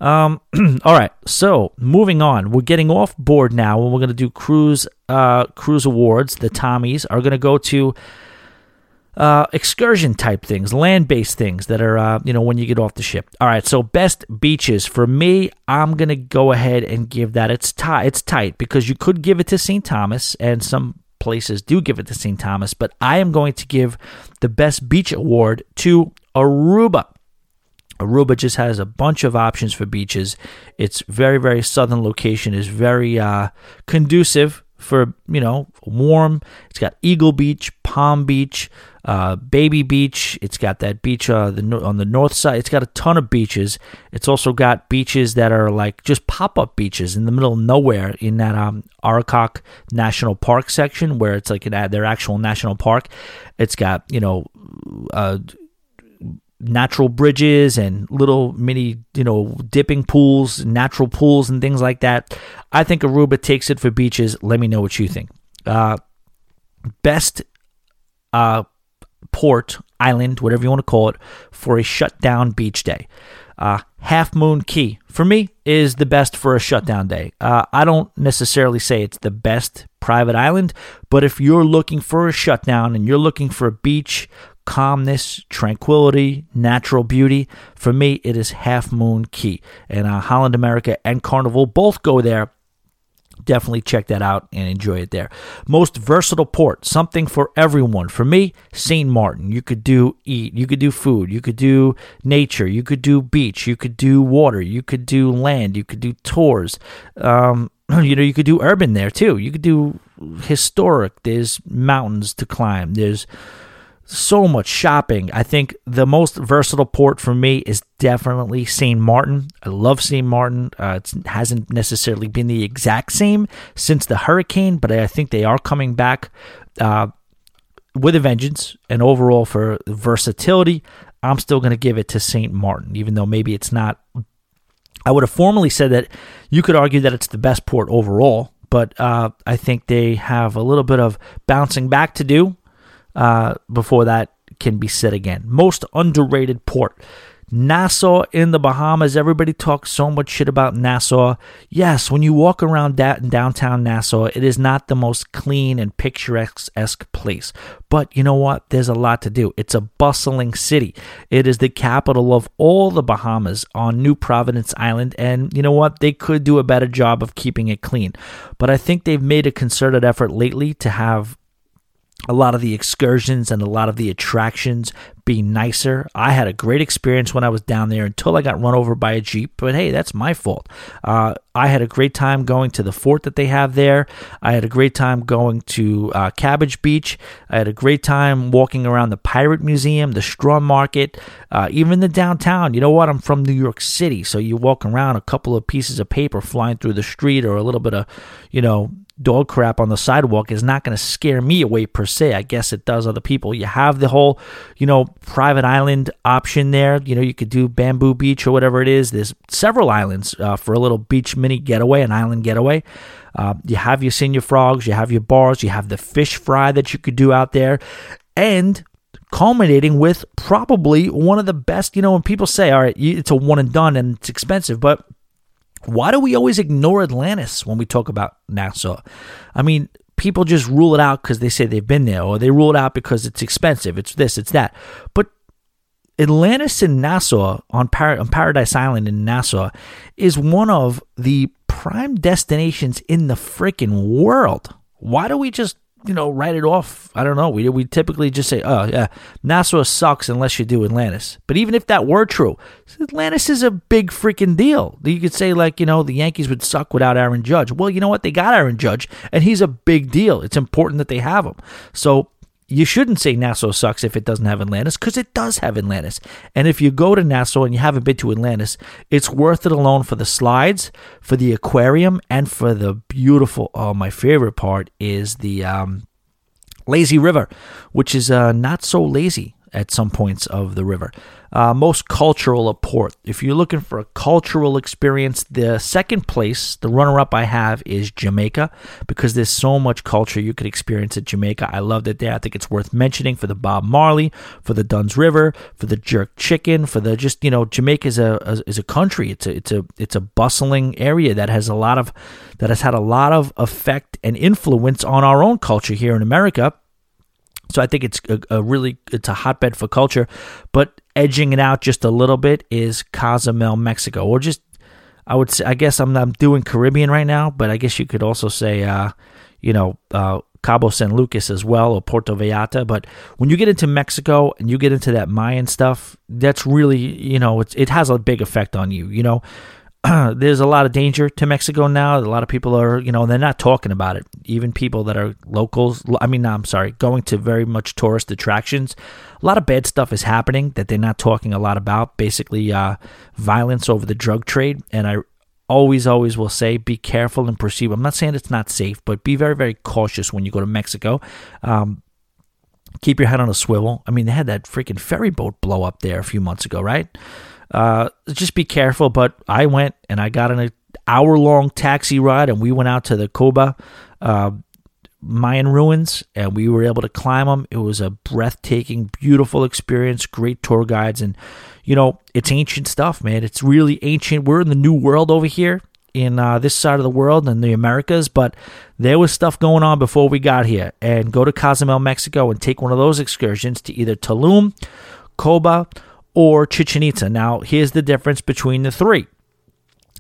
Um, all right, so moving on, we're getting off board now, and we're going to do cruise uh, cruise awards. The Tommies are going to go to uh, excursion type things, land based things that are uh, you know when you get off the ship. All right, so best beaches for me, I'm going to go ahead and give that. It's tight. It's tight because you could give it to St. Thomas, and some places do give it to St. Thomas, but I am going to give the best beach award to Aruba. Aruba just has a bunch of options for beaches. It's very, very southern location, is very uh, conducive for, you know, warm. It's got Eagle Beach, Palm Beach, uh, Baby Beach. It's got that beach uh, the, on the north side. It's got a ton of beaches. It's also got beaches that are like just pop up beaches in the middle of nowhere in that um, Arikok National Park section where it's like an, their actual national park. It's got, you know, uh, natural bridges and little mini, you know, dipping pools, natural pools, and things like that. I think Aruba takes it for beaches. Let me know what you think. Uh, best uh, port, island, whatever you want to call it, for a shutdown beach day. Uh, Half Moon Cay, for me, is the best for a shutdown day. Uh, I don't necessarily say it's the best private island, but if you're looking for a shutdown and you're looking for a beach, calmness, tranquility, natural beauty, for me, it is Half Moon Cay. And uh, Holland America and Carnival both go there definitely check that out and enjoy it there. Most versatile port, something for everyone. For me, St. Martin. You could do eat, you could do food, you could do nature, you could do beach, you could do water, you could do land, you could do tours. Um, you know, you could do urban there too. You could do historic. There's mountains to climb. There's so much shopping. I think the most versatile port for me is definitely St. Martin. I love St. Martin. Uh, it hasn't necessarily been the exact same since the hurricane, but I think they are coming back uh, with a vengeance. And overall, for versatility, I'm still going to give it to St. Martin, even though maybe it's not. I would have formally said that you could argue that it's the best port overall, but uh, I think they have a little bit of bouncing back to do uh, before that can be said again. Most underrated port. Nassau in the Bahamas. Everybody talks so much shit about Nassau. Yes, when you walk around that in downtown Nassau, it is not the most clean and picturesque place. But you know what? There's a lot to do. It's a bustling city. It is the capital of all the Bahamas on New Providence Island. And you know what? They could do a better job of keeping it clean. But I think they've made a concerted effort lately to have a lot of the excursions and a lot of the attractions be nicer. I had a great experience when I was down there until I got run over by a Jeep, but hey, that's my fault. Uh, I had a great time going to the fort that they have there. I had a great time going to uh, Cabbage Beach. I had a great time walking around the Pirate Museum, the Straw Market, uh, even the downtown. You know what? I'm from New York City, so you walk around a couple of pieces of paper flying through the street or a little bit of, you know, dog crap on the sidewalk is not going to scare me away per se. I guess it does other people. You have the whole, you know, private island option there. You know, you could do Bamboo Beach or whatever it is. There's several islands uh, for a little beach mini getaway, an island getaway. Uh, you have your Señor Frog's, you have your bars, you have the fish fry that you could do out there, and culminating with probably one of the best. You know, when people say, "All right, it's a one and done and it's expensive," but why do we always ignore Atlantis when we talk about Nassau? I mean, people just rule it out because they say they've been there, or they rule it out because it's expensive, it's this, it's that. But Atlantis in Nassau, on, Par- on Paradise Island in Nassau, is one of the prime destinations in the freaking world. Why do we just you know, write it off. I don't know. We we typically just say, "Oh, yeah, Nassau sucks unless you do Atlantis." But even if that were true, Atlantis is a big freaking deal. You could say like, you know, the Yankees would suck without Aaron Judge. Well, you know what? They got Aaron Judge, and he's a big deal. It's important that they have him. So you shouldn't say Nassau sucks if it doesn't have Atlantis because it does have Atlantis. And if you go to Nassau and you haven't been to Atlantis, it's worth it alone for the slides, for the aquarium, and for the beautiful. Oh, my favorite part is the um, lazy river, which is uh, not so lazy at some points of the river. Uh, most cultural port. If you're looking for a cultural experience, the second place, the runner up I have is Jamaica because there's so much culture you could experience at Jamaica. I loved it there. I think it's worth mentioning for the Bob Marley, for the Dunn's River, for the jerk chicken, for the just you know Jamaica is a, a is a country. It's a it's a it's a bustling area that has a lot of that has had a lot of effect and influence on our own culture here in America so I think it's a, a, really it's a hotbed for culture, but edging it out just a little bit is Cozumel, Mexico, or just I would say I guess I'm I'm doing Caribbean right now, but I guess you could also say uh, you know uh, Cabo San Lucas as well, or Puerto Vallarta. But when you get into Mexico and you get into that Mayan stuff, that's really, you know, it has a big effect on you. You know, there's a lot of danger to Mexico now. A lot of people are, you know, they're not talking about it. Even people that are locals, I mean, I'm sorry, going to very much tourist attractions. A lot of bad stuff is happening that they're not talking a lot about. Basically, uh, violence over the drug trade. And I always, always will say be careful and proceed. I'm not saying it's not safe, but be very, very cautious when you go to Mexico. Um, keep your head on a swivel. I mean, they had that freaking ferry boat blow up there a few months ago, right? uh, just be careful. But I went and I got an hour long taxi ride, and we went out to the Coba uh, Mayan ruins, and we were able to climb them. It was a breathtaking, beautiful experience. Great tour guides, and you know it's ancient stuff, man. It's really ancient. We're in the new world over here in uh, this side of the world in the Americas, but there was stuff going on before we got here. And go to Cozumel, Mexico, and take one of those excursions to either Tulum, Coba, or Chichen Itza. Now, here's the difference between the three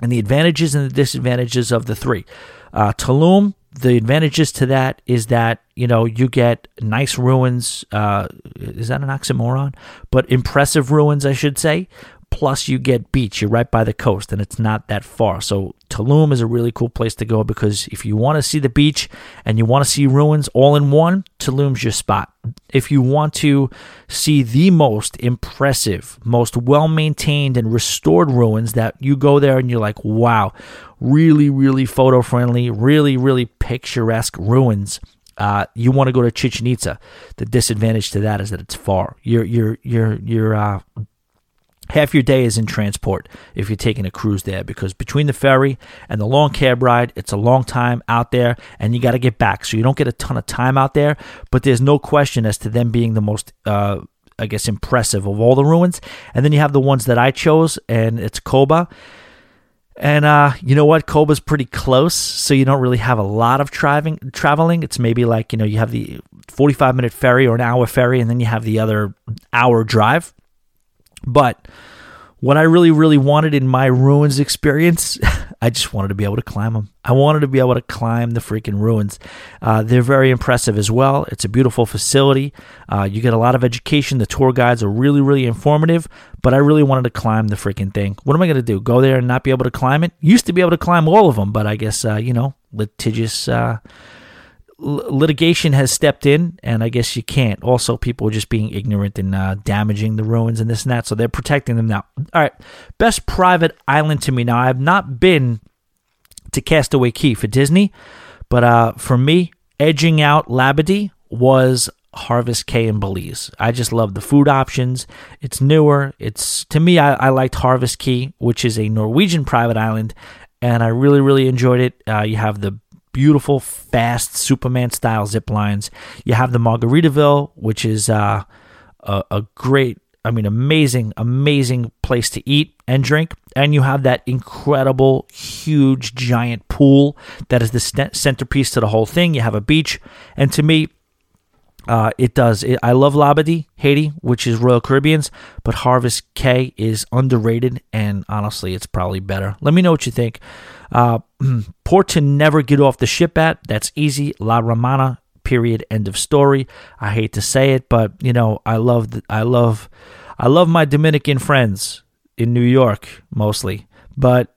and the advantages and the disadvantages of the three. Uh, Tulum, the advantages to that is that you know you get nice ruins. Uh, is that an oxymoron? But impressive ruins, I should say plus you get beach. You're right by the coast and it's not that far. So Tulum is a really cool place to go because if you want to see the beach and you want to see ruins all in one, Tulum's your spot. If you want to see the most impressive, most well maintained and restored ruins that you go there and you're like, wow, really, really photo friendly, really, really picturesque ruins. Uh, you want to go to Chichen Itza. The disadvantage to that is that it's far. You're you're you're you're uh, half your day is in transport if you're taking a cruise there because between the ferry and the long cab ride it's a long time out there and you got to get back so you don't get a ton of time out there but there's no question as to them being the most uh, i guess impressive of all the ruins and then you have the ones that i chose and it's coba and uh, you know what? Coba's pretty close, so you don't really have a lot of traveling. Traveling, it's maybe like you know you have the forty-five minute ferry or an hour ferry, and then you have the other hour drive. But what I really, really wanted in my ruins experience, I just wanted to be able to climb them. I wanted to be able to climb the freaking ruins. Uh, they're very impressive as well. It's a beautiful facility. Uh, you get a lot of education. The tour guides are really, really informative. But I really wanted to climb the freaking thing. What am I going to do? Go there and not be able to climb it? Used to be able to climb all of them, but I guess, uh, you know, litigious uh, litigation has stepped in, and I guess you can't. Also, people are just being ignorant and uh, damaging the ruins and this and that, so they're protecting them now. All right, best private island to me now. I have not been to Castaway Cay for Disney, but uh, for me, edging out Labadee was Harvest Caye in Belize. I just love the food options. It's newer. It's to me, I, I liked Harvest Caye, which is a Norwegian private island, and I really, really enjoyed it. Uh, you have the beautiful, fast Superman style zip lines. You have the Margaritaville, which is uh, a, a great, I mean, amazing, amazing place to eat and drink. And you have that incredible, huge, giant pool that is the st- centerpiece to the whole thing. You have a beach. And to me, uh, it does. It, I love Labadee, Haiti, which is Royal Caribbean's, but Harvest Caye is underrated, and honestly, it's probably better. Let me know what you think. Uh, port to never get off the ship at. That's easy. La Romana. Period. End of story. I hate to say it, but you know I love the, I love I love my Dominican friends in New York mostly, but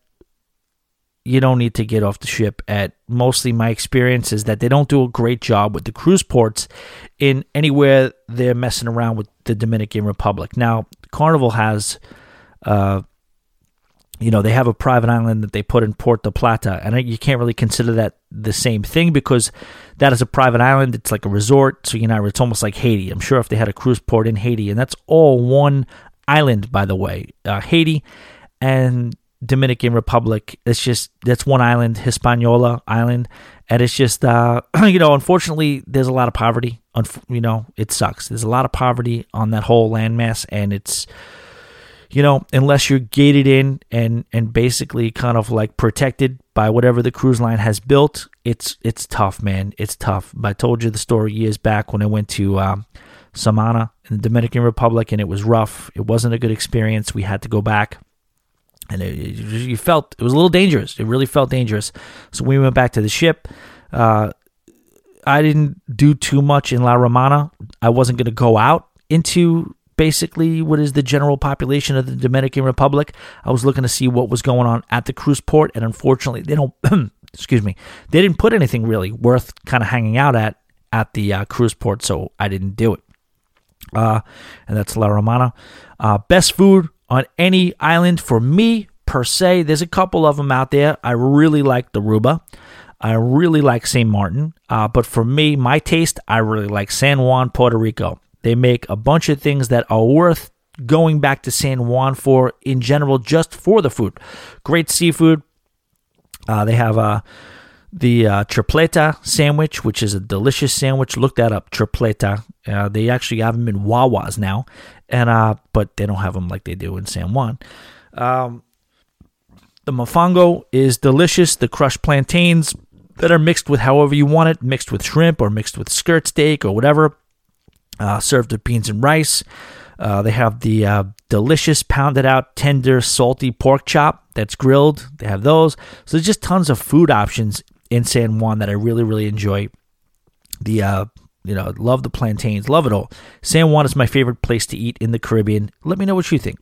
you don't need to get off the ship at mostly my experience is that they don't do a great job with the cruise ports in anywhere they're messing around with the Dominican Republic. Now, Carnival has uh, you know, they have a private island that they put in Puerto Plata, and you can't really consider that the same thing because that is a private island. It's like a resort, so you know, it's almost like Haiti. I'm sure if they had a cruise port in Haiti, and that's all one island, by the way, uh, Haiti and Dominican Republic. It's just that's one island, Hispaniola Island, and it's just uh, you know, unfortunately, there's a lot of poverty. You know, it sucks. There's a lot of poverty on that whole landmass, and it's you know, unless you're gated in and and basically kind of like protected by whatever the cruise line has built, it's it's tough, man. It's tough. I told you the story years back when I went to um, Samana in the Dominican Republic, and it was rough. It wasn't a good experience. We had to go back, and it, it, you felt it was a little dangerous. It really felt dangerous. So we went back to the ship. Uh, I didn't do too much in La Romana. I wasn't going to go out into basically what is the general population of the Dominican Republic. I was looking to see what was going on at the cruise port, and unfortunately, they don't. excuse me, they didn't put anything really worth kind of hanging out at at the uh, cruise port, so I didn't do it. Uh, and that's La Romana. Uh, best food on any island for me per se. There's a couple of them out there. I really like the Aruba. I really like St. Martin. Uh, but for me, my taste, I really like San Juan, Puerto Rico. They make a bunch of things that are worth going back to San Juan for in general, just for the food. Great seafood. Uh, they have uh, the uh, tripleta sandwich, which is a delicious sandwich. Look that up, tripleta. Uh, they actually have them in Wawa's now, and uh, but they don't have them like they do in San Juan. Um, the mofongo is delicious. The crushed plantains that are mixed with however you want it, mixed with shrimp or mixed with skirt steak or whatever, uh, served with beans and rice. Uh, they have the uh, delicious pounded out, tender, salty pork chop that's grilled. They have those. So there's just tons of food options in San Juan that I really, really enjoy. The uh, you know, love the plantains, love it all. San Juan is my favorite place to eat in the Caribbean. Let me know what you think.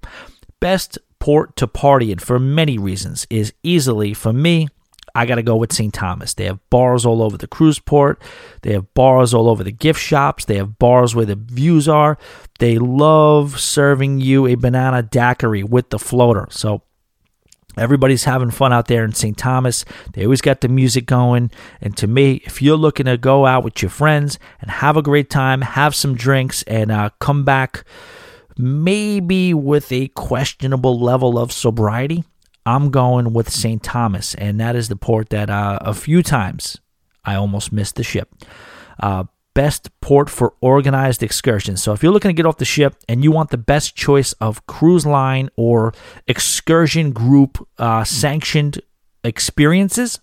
Best port to party in for many reasons is easily for me I got to go with St. Thomas. They have bars all over the cruise port. They have bars all over the gift shops. They have bars where the views are. They love serving you a banana daiquiri with the floater. So everybody's having fun out there in St. Thomas. They always got the music going. And to me, if you're looking to go out with your friends and have a great time, have some drinks, and uh, come back maybe with a questionable level of sobriety, I'm going with St. Thomas, and that is the port that uh, a few times I almost missed the ship. Uh, best port for organized excursions. So if you're looking to get off the ship and you want the best choice of cruise line or excursion group uh, sanctioned experiences,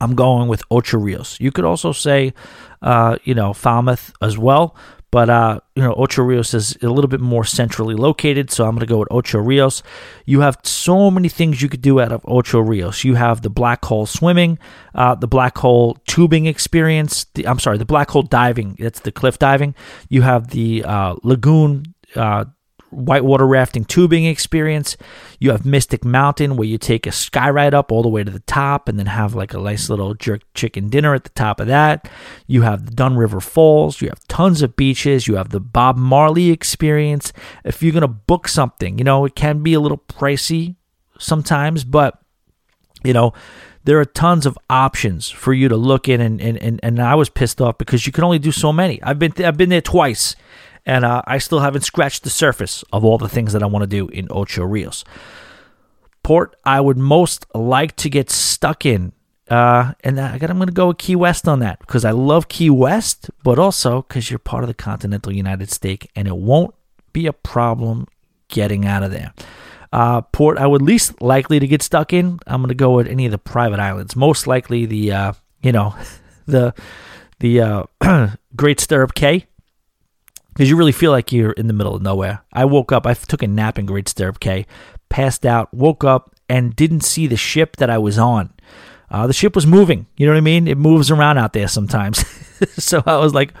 I'm going with Ocho Rios. You could also say, uh, you know, Falmouth as well, but uh, you know, Ocho Rios is a little bit more centrally located, so I'm going to go with Ocho Rios. You have so many things you could do out of Ocho Rios. You have the black hole swimming, uh, the black hole tubing experience. The, I'm sorry, the black hole diving. That's the cliff diving. You have the uh, lagoon uh, whitewater rafting tubing experience. You have Mystic Mountain where you take a sky ride up all the way to the top and then have like a nice little jerk chicken dinner at the top of that. You have the Dunn River Falls. You have tons of beaches. You have the Bob Marley experience. If you're going to book something, you know, it can be a little pricey sometimes, but, you know, there are tons of options for you to look in and, and, and, and I was pissed off because you can only do so many. I've been I've been there twice and uh, I still haven't scratched the surface of all the things that I want to do in Ocho Rios. Port I would most like to get stuck in, uh, and I got I'm going to go with Key West on that because I love Key West, but also because you're part of the continental United States, and it won't be a problem getting out of there. Uh, port I would least likely to get stuck in. I'm going to go with any of the private islands. Most likely the uh, you know the the uh, Great Stirrup Cay because you really feel like you're in the middle of nowhere. I woke up, I took a nap in Great Stirrup Cay, passed out, woke up, and didn't see the ship that I was on. Uh, the ship was moving. You know what I mean? It moves around out there sometimes. so I was like,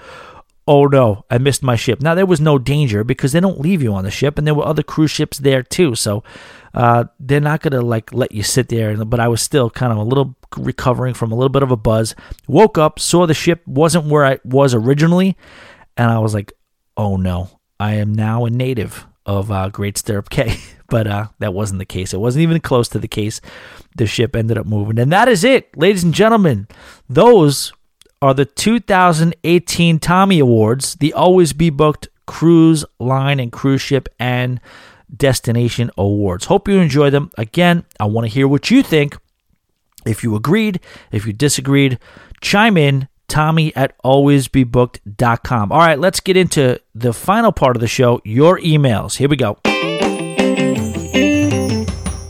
oh no, I missed my ship. Now, there was no danger because they don't leave you on the ship, and there were other cruise ships there too. So uh, they're not going to like let you sit there. But I was still kind of a little recovering from a little bit of a buzz. Woke up, saw the ship wasn't where I was originally, and I was like, oh no, I am now a native of uh, Great Stirrup Cay. but uh, that wasn't the case. It wasn't even close to the case. The ship ended up moving. And that is it, ladies and gentlemen. Those are the 2018 Tommy Awards, the Always Be Booked Cruise Line and Cruise Ship and Destination Awards. Hope you enjoy them. Again, I want to hear what you think. If you agreed, if you disagreed, chime in tommy at alwaysbebooked.com. All right, let's get into the final part of the show your emails. Here we go.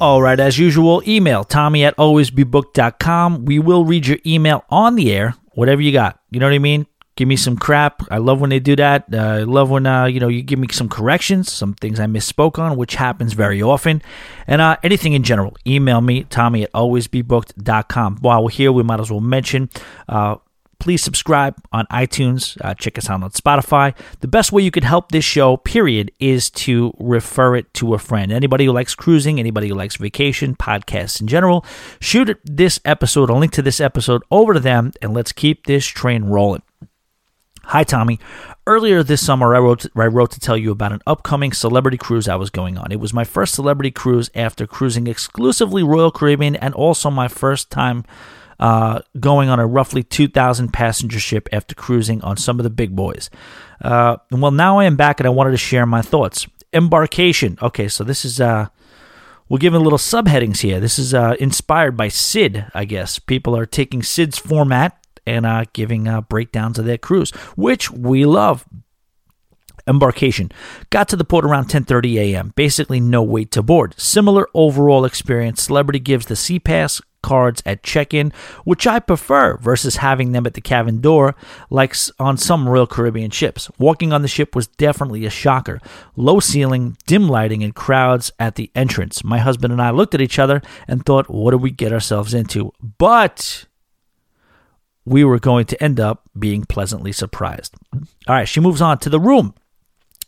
All right, as usual, email tommy at alwaysbebooked.com. We will read your email on the air, whatever you got. You know what I mean? Give me some crap. I love when they do that. Uh, I love when uh, you know you give me some corrections, some things I misspoke on, which happens very often, and uh, anything in general. Email me, Tommy at alwaysbebooked.com. While we're here, we might as well mention uh, please subscribe on iTunes. Uh, check us out on Spotify. The best way you could help this show, period, is to refer it to a friend. Anybody who likes cruising, anybody who likes vacation, podcasts in general, shoot this episode, a link to this episode over to them, and let's keep this train rolling. Hi, Tommy. Earlier this summer, I wrote, I wrote to tell you about an upcoming celebrity cruise I was going on. It was my first celebrity cruise after cruising exclusively Royal Caribbean and also my first time uh, going on a roughly 2,000 passenger ship after cruising on some of the big boys. Uh, well, now I am back and I wanted to share my thoughts. Embarkation. Okay, so this is. Uh, we're giving a little subheadings here. This is uh, inspired by Sid, I guess. People are taking Sid's format and uh, giving uh, breakdowns of their cruise, which we love. Embarkation got to the port around 10:30 a.m. Basically, no wait to board. Similar overall experience. Celebrity gives the Sea Pass cards at check-in, which I prefer versus having them at the cabin door, like on some Royal Caribbean ships. Walking on the ship was definitely a shocker. Low ceiling, dim lighting, and crowds at the entrance. My husband and I looked at each other and thought, "What did we get ourselves into?" But we were going to end up being pleasantly surprised. All right, she moves on to the room.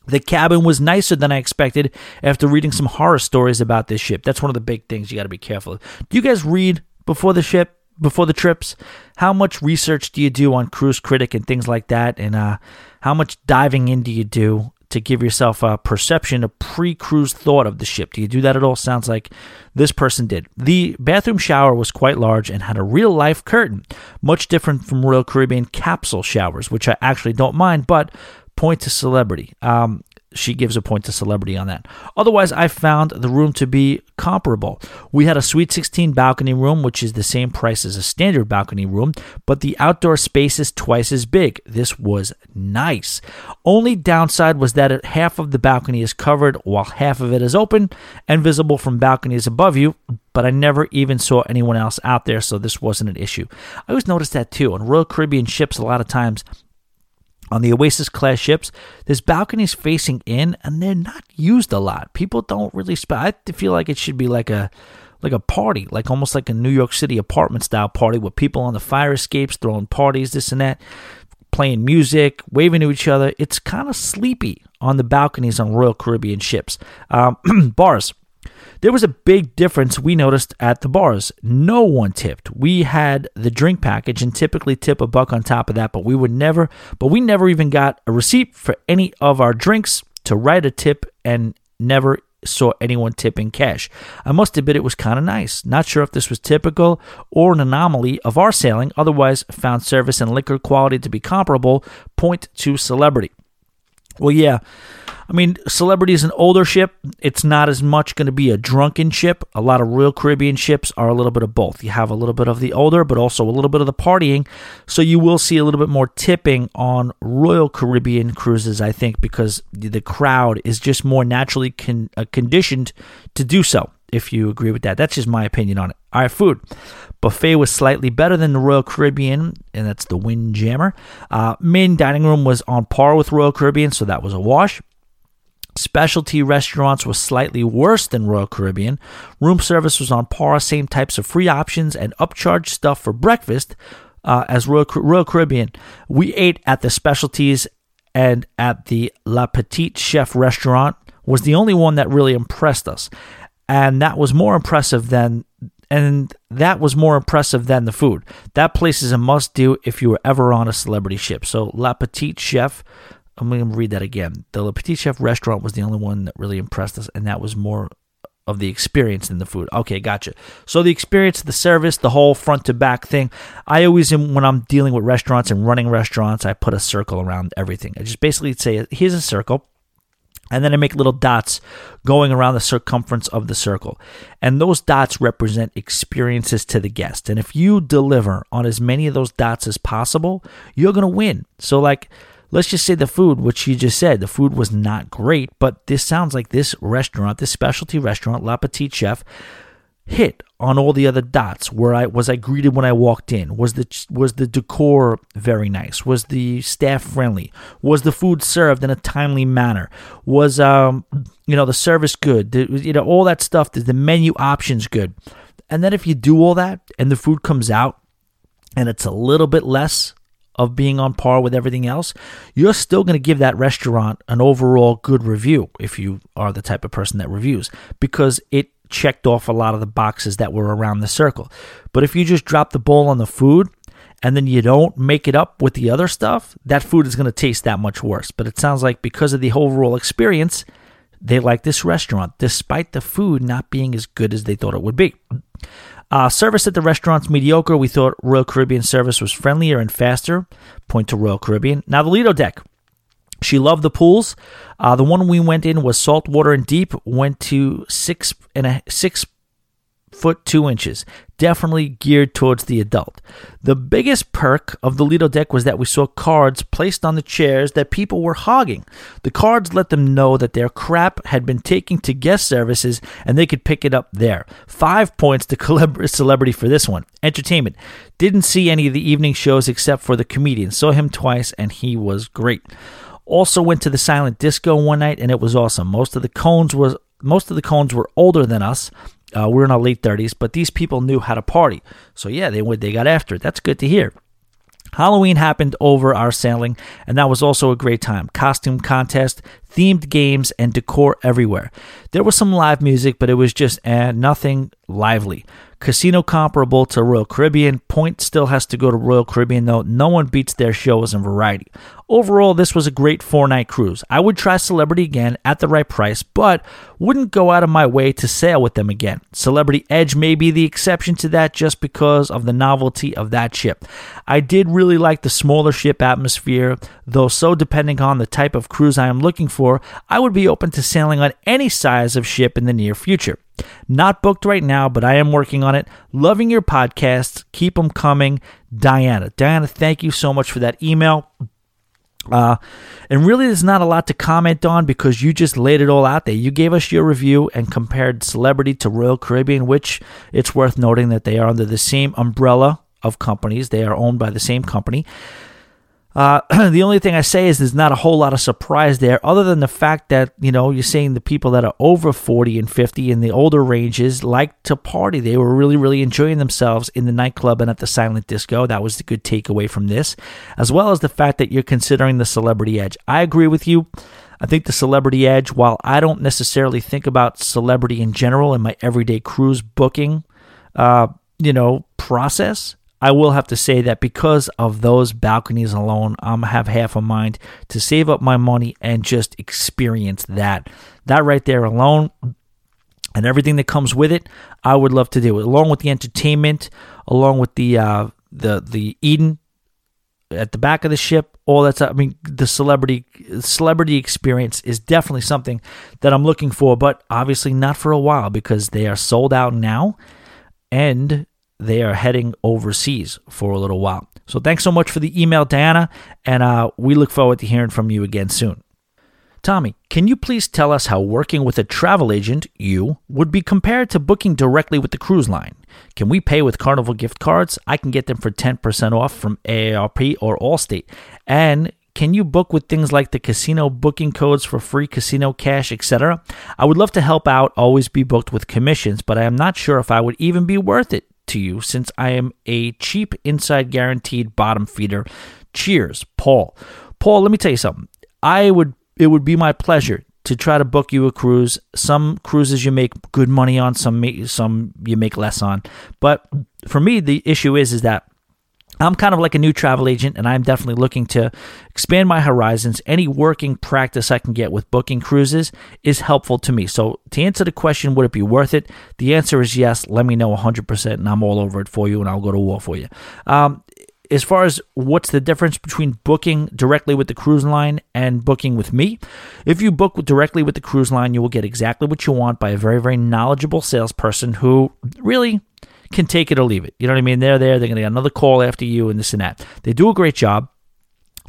The cabin was nicer than I expected after reading some horror stories about this ship. That's one of the big things you got to be careful of. Do you guys read before the ship, before the trips? How much research do you do on Cruise Critic and things like that? And uh, how much diving in do you do to give yourself a perception, a pre cruise thought of the ship. Do you do that at all? Sounds like this person did. The bathroom shower was quite large and had a real life curtain, much different from Royal Caribbean capsule showers, which I actually don't mind, but point to celebrity. Um, she gives a point to celebrity on that. Otherwise, I found the room to be comparable. We had a Suite 16 balcony room, which is the same price as a standard balcony room, but the outdoor space is twice as big. This was nice. Only downside was that half of the balcony is covered while half of it is open and visible from balconies above you, but I never even saw anyone else out there, so this wasn't an issue. I always noticed that too. On Royal Caribbean ships, a lot of times on the Oasis class ships, there's balconies facing in, and they're not used a lot. People don't really. Sp- I feel like it should be like a like a party, like almost like a New York City apartment style party with people on the fire escapes throwing parties, this and that, playing music, waving to each other. It's kind of sleepy on the balconies on Royal Caribbean ships. Um, bars. There was a big difference we noticed at the bars. No one tipped. We had the drink package and typically tip a buck on top of that, but we would never, but we never even got a receipt for any of our drinks to write a tip and never saw anyone tipping cash. I must admit it was kind of nice. Not sure if this was typical or an anomaly of our sailing, otherwise, found service and liquor quality to be comparable. Point to celebrity. Well, yeah. I mean, Celebrity is an older ship. It's not as much going to be a drunken ship. A lot of Royal Caribbean ships are a little bit of both. You have a little bit of the older, but also a little bit of the partying. So you will see a little bit more tipping on Royal Caribbean cruises, I think, because the crowd is just more naturally con- uh, conditioned to do so. If you agree with that, that's just my opinion on it. All right, food. Buffet was slightly better than the Royal Caribbean, and that's the Windjammer. Uh, main dining room was on par with Royal Caribbean, so that was a wash. Specialty restaurants were slightly worse than Royal Caribbean. Room service was on par, same types of free options and upcharge stuff for breakfast uh, as Royal, Royal Caribbean. We ate at the specialties and at the La Petite Chef restaurant was the only one that really impressed us. And that was more impressive than and that was more impressive than the food. That place is a must do if you were ever on a celebrity ship. So La Petite Chef I'm going to read that again. The Le Petit Chef restaurant was the only one that really impressed us, and that was more of the experience than the food. Okay, gotcha. So the experience, the service, the whole front to back thing. I always, when I'm dealing with restaurants and running restaurants, I put a circle around everything. I just basically say, here's a circle. And then I make little dots going around the circumference of the circle. And those dots represent experiences to the guest. And if you deliver on as many of those dots as possible, you're going to win. So, like, let's just say the food, which you just said, the food was not great, but this sounds like this restaurant, this specialty restaurant, La Petite Chef, hit on all the other dots. Where I was I greeted when I walked in? Was the was the decor very nice? Was the staff friendly? Was the food served in a timely manner? Was um you know the service good? You know all that stuff. The, the menu options good? And then if you do all that and the food comes out and it's a little bit less of being on par with everything else, you're still going to give that restaurant an overall good review if you are the type of person that reviews because it checked off a lot of the boxes that were around the circle. But if you just drop the ball on the food and then you don't make it up with the other stuff, that food is going to taste that much worse. But it sounds like because of the overall experience, they like this restaurant despite the food not being as good as they thought it would be. Uh, service at the restaurant's mediocre. We thought Royal Caribbean service was friendlier and faster. Point to Royal Caribbean. Now, the Lido deck. She loved the pools. Uh, the one we went in was saltwater and deep. Went to six and a six foot two inches. Definitely geared towards the adult. The biggest perk of the Lido deck was that we saw cards placed on the chairs that people were hogging. The cards let them know that their crap had been taken to guest services and they could pick it up there. Five points to celebrity for this one. Entertainment. Didn't see any of the evening shows except for the comedian. Saw him twice and he was great. Also went to the silent disco one night and it was awesome. Most of the cones was most of the cones were older than us. Uh, we're in our late 30s, but these people knew how to party. So yeah, they went, they got after it. That's good to hear. Halloween happened over our sailing, and that was also a great time. Costume contest, themed games, and decor everywhere. There was some live music, but it was just eh, nothing lively. Casino comparable to Royal Caribbean. Point still has to go to Royal Caribbean, though. No one beats their shows in variety. Overall, this was a great four night cruise. I would try Celebrity again at the right price, but wouldn't go out of my way to sail with them again. Celebrity Edge may be the exception to that just because of the novelty of that ship. I did really like the smaller ship atmosphere, though, so depending on the type of cruise I am looking for, I would be open to sailing on any size of ship in the near future. Not booked right now, but I am working on it. Loving your podcasts. Keep them coming. Diana. Diana, thank you so much for that email. Uh, and really, there's not a lot to comment on because you just laid it all out there. You gave us your review and compared Celebrity to Royal Caribbean, which it's worth noting that they are under the same umbrella of companies. They are owned by the same company. Uh, the only thing I say is there's not a whole lot of surprise there, other than the fact that you know you're seeing the people that are over 40 and 50 in the older ranges like to party. They were really, really enjoying themselves in the nightclub and at the silent disco. That was the good takeaway from this, as well as the fact that you're considering the celebrity edge. I agree with you. I think the celebrity edge, while I don't necessarily think about celebrity in general in my everyday cruise booking, uh, you know, process, I will have to say that because of those balconies alone, I'm have half a mind to save up my money and just experience that. That right there alone and everything that comes with it, I would love to do it. Along with the entertainment, along with the uh, the the Eden at the back of the ship, all that's I mean the celebrity celebrity experience is definitely something that I'm looking for, but obviously not for a while because they are sold out now and they are heading overseas for a little while. So thanks so much for the email, Diana, and uh, we look forward to hearing from you again soon. Tommy, can you please tell us how working with a travel agent, you, would be compared to booking directly with the cruise line? Can we pay with Carnival gift cards? I can get them for 10% off from AARP or Allstate. And can you book with things like the casino booking codes for free casino cash, etc.? I would love to help out, always be booked with commissions, but I am not sure if I would even be worth it to you since I am a cheap inside guaranteed bottom feeder. Cheers, Paul. Paul, let me tell you something. I would it would be my pleasure to try to book you a cruise. Some cruises you make good money on, some some you make less on. But for me, the issue is is that I'm kind of like a new travel agent, and I'm definitely looking to expand my horizons. Any working practice I can get with booking cruises is helpful to me. So, to answer the question, would it be worth it? The answer is yes. Let me know 100%, and I'm all over it for you, and I'll go to war for you. Um, as far as what's the difference between booking directly with the cruise line and booking with me, if you book directly with the cruise line, you will get exactly what you want by a very, very knowledgeable salesperson who really can take it or leave it. You know what I mean? They're there, they're going to get another call after you and this and that. They do a great job.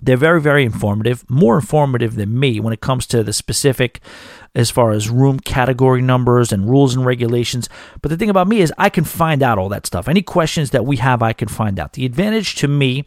They're very, very informative, more informative than me when it comes to the specific as far as room category numbers and rules and regulations. But the thing about me is I can find out all that stuff. Any questions that we have, I can find out. The advantage to me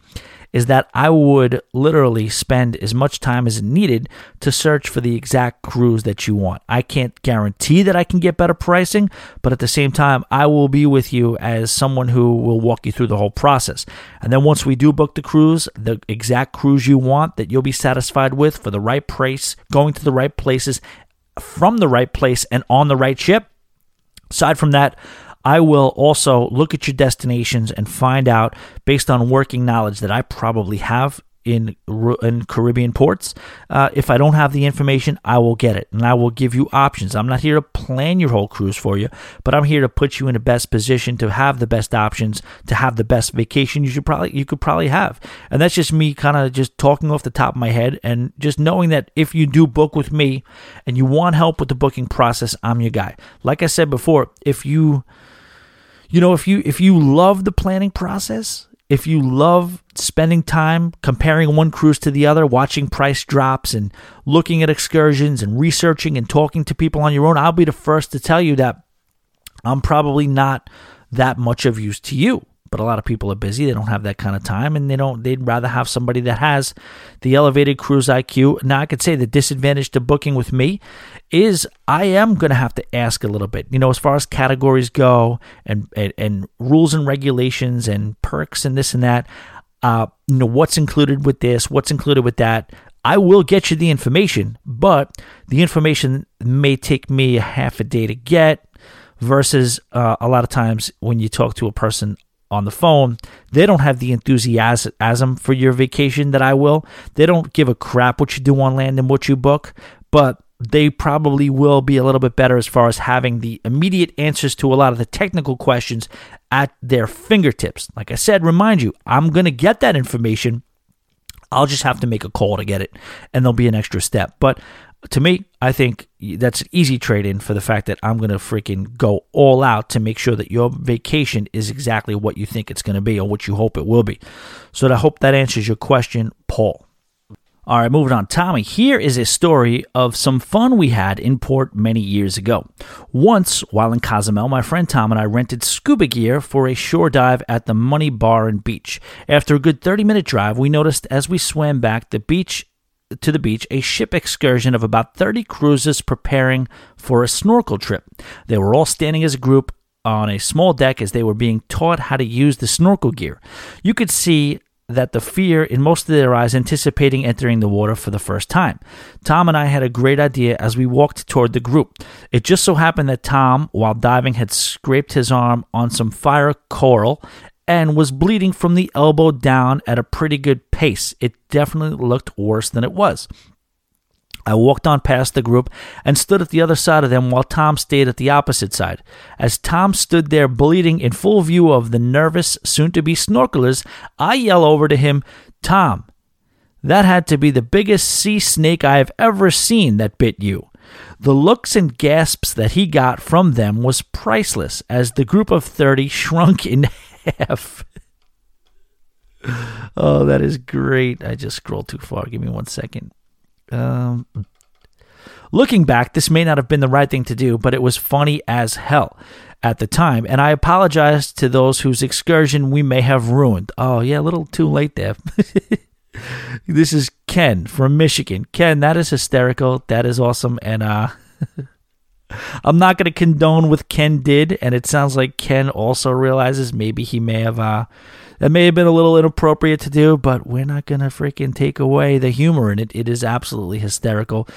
is that I would literally spend as much time as needed to search for the exact cruise that you want. I can't guarantee that I can get better pricing, but at the same time, I will be with you as someone who will walk you through the whole process. And then once we do book the cruise, the exact cruise you want that you'll be satisfied with for the right price, going to the right places from the right place and on the right ship. Aside from that, I will also look at your destinations and find out, based on working knowledge that I probably have in in Caribbean ports. Uh, if I don't have the information, I will get it, and I will give you options. I'm not here to plan your whole cruise for you, but I'm here to put you in the best position to have the best options, to have the best vacation you should probably you could probably have. And that's just me, kind of just talking off the top of my head, and just knowing that if you do book with me, and you want help with the booking process, I'm your guy. Like I said before, if you you know, if you if you love the planning process, if you love spending time comparing one cruise to the other, watching price drops and looking at excursions and researching and talking to people on your own, I'll be the first to tell you that I'm probably not that much of use to you but a lot of people are busy. They don't have that kind of time, and they don't. They'd rather have somebody that has the elevated cruise IQ. Now, I could say the disadvantage to booking with me is I am going to have to ask a little bit. You know, as far as categories go, and and, and rules and regulations, and perks, and this and that. Uh, you know, what's included with this? What's included with that? I will get you the information, but the information may take me a half a day to get versus uh, a lot of times when you talk to a person on the phone, they don't have the enthusiasm for your vacation that I will. They don't give a crap what you do on land and what you book, but they probably will be a little bit better as far as having the immediate answers to a lot of the technical questions at their fingertips. Like I said, remind you, I'm going to get that information. I'll just have to make a call to get it, and there'll be an extra step. But to me, I think that's an easy trade in for the fact that I'm going to freaking go all out to make sure that your vacation is exactly what you think it's going to be or what you hope it will be. So I hope that answers your question, Paul. All right, moving on. Tommy, here is a story of some fun we had in port many years ago. Once, while in Cozumel, my friend Tom and I rented scuba gear for a shore dive at the Money Bar and Beach. After a good 30 minute drive, we noticed as we swam back the beach to the beach a ship excursion of about 30 cruisers preparing for a snorkel trip. They were all standing as a group on a small deck as they were being taught how to use the snorkel gear. You could see that the fear in most of their eyes anticipating entering the water for the first time. Tom and I had a great idea as we walked toward the group. It just so happened that Tom, while diving, had scraped his arm on some fire coral and was bleeding from the elbow down at a pretty good pace. It definitely looked worse than it was. I walked on past the group and stood at the other side of them while Tom stayed at the opposite side. As Tom stood there bleeding in full view of the nervous, soon to be snorkelers, I yell over to him, Tom, that had to be the biggest sea snake I have ever seen that bit you. The looks and gasps that he got from them was priceless as the group of 30 shrunk in half. oh, that is great. I just scrolled too far. Give me one second. Um, looking back, this may not have been the right thing to do, but it was funny as hell at the time, and I apologize to those whose excursion we may have ruined. Oh, yeah, a little too late there. this is Ken from Michigan. Ken, that is hysterical. That is awesome. And uh I'm not going to condone what Ken did, and it sounds like Ken also realizes maybe he may have uh, that may have been a little inappropriate to do, but we're not going to freaking take away the humor in it. It is absolutely hysterical.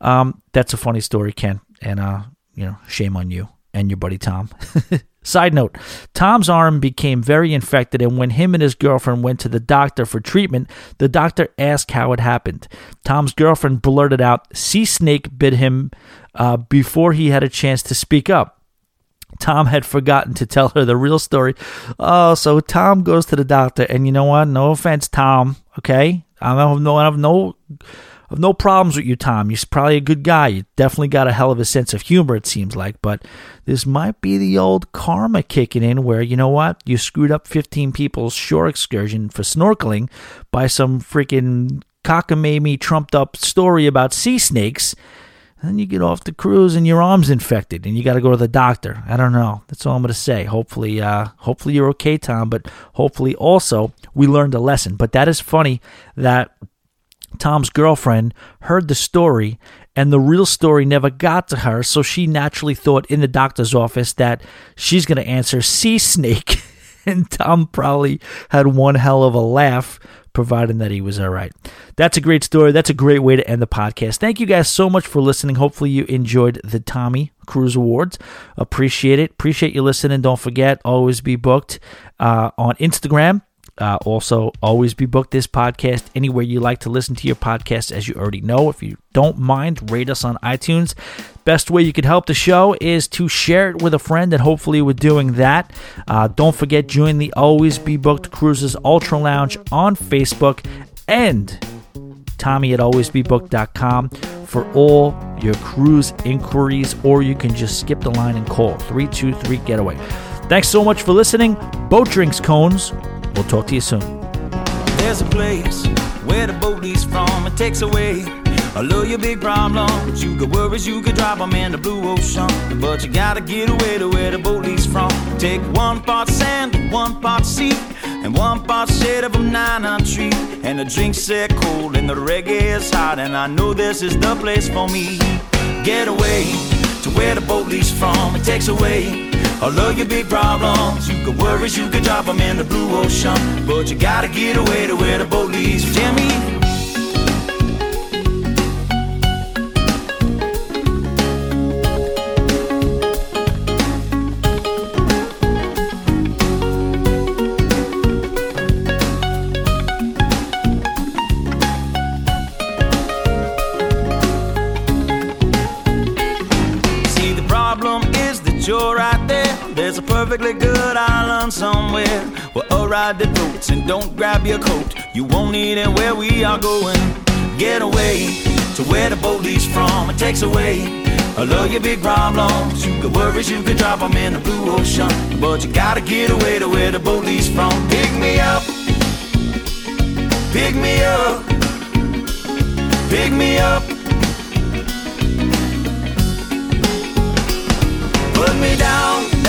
Um, that's a funny story, Ken, and uh, you know, shame on you and your buddy Tom. Side note Tom's arm became very infected, and when him and his girlfriend went to the doctor for treatment, the doctor asked how it happened. Tom's girlfriend blurted out, Sea snake bit him uh, before he had a chance to speak up. Tom had forgotten to tell her the real story. Oh, so Tom goes to the doctor, and you know what? No offense, Tom. Okay, I have no, I have no I have no problems with you, Tom. You're probably a good guy. You definitely got a hell of a sense of humor, it seems like. But this might be the old karma kicking in where, you know what? You screwed up 15 people's shore excursion for snorkeling by some freaking cockamamie trumped up story about sea snakes. Then you get off the cruise and your arm's infected and you got to go to the doctor. I don't know. That's all I'm going to say. Hopefully, uh, hopefully you're okay, Tom. But hopefully also we learned a lesson. But that is funny that Tom's girlfriend heard the story and the real story never got to her. So she naturally thought in the doctor's office that she's going to answer sea snake. and Tom probably had one hell of a laugh providing that he was all right. That's a great story. That's a great way to end the podcast. Thank you guys so much for listening. Hopefully, you enjoyed the Tommy Cruise Awards. Appreciate it. Appreciate you listening. Don't forget, always be booked uh, on Instagram uh, also, always be booked this podcast anywhere you like to listen to your podcast, as you already know. If you don't mind, rate us on iTunes. Best way you can help the show is to share it with a friend, and hopefully, with doing that, uh, don't forget join the Always Be Booked Cruises Ultra Lounge on Facebook and Tommy at alwaysbebooked.com for all your cruise inquiries, or you can just skip the line and call 323 Getaway. Thanks so much for listening. Boat Drinks Cones We'll talk to you soon. There's a place where the boat leaves from. It takes away all of your big problems. You got worries, you could drop them in the blue ocean. But you gotta get away to where the boat leaves from. Take one part sand, one part sea, and one part shade of a nine tree. And the drinks set cold, and the reggae is hot. And I know this is the place for me. Get away to where the boat leaves from. It takes away all of your big problems. You could worries, you can drop them in the blue ocean. But you gotta get away to where the boat leads. Jimmy. A perfectly good island somewhere where a ride that floats and don't grab your coat. You won't need it where we are going. Get away to where the boat leaves from. It takes away all of your big problems. You could worries, you could drop them in the blue ocean. But you gotta get away to where the boat leaves from. Pick me up, pick me up, pick me up. Put me down,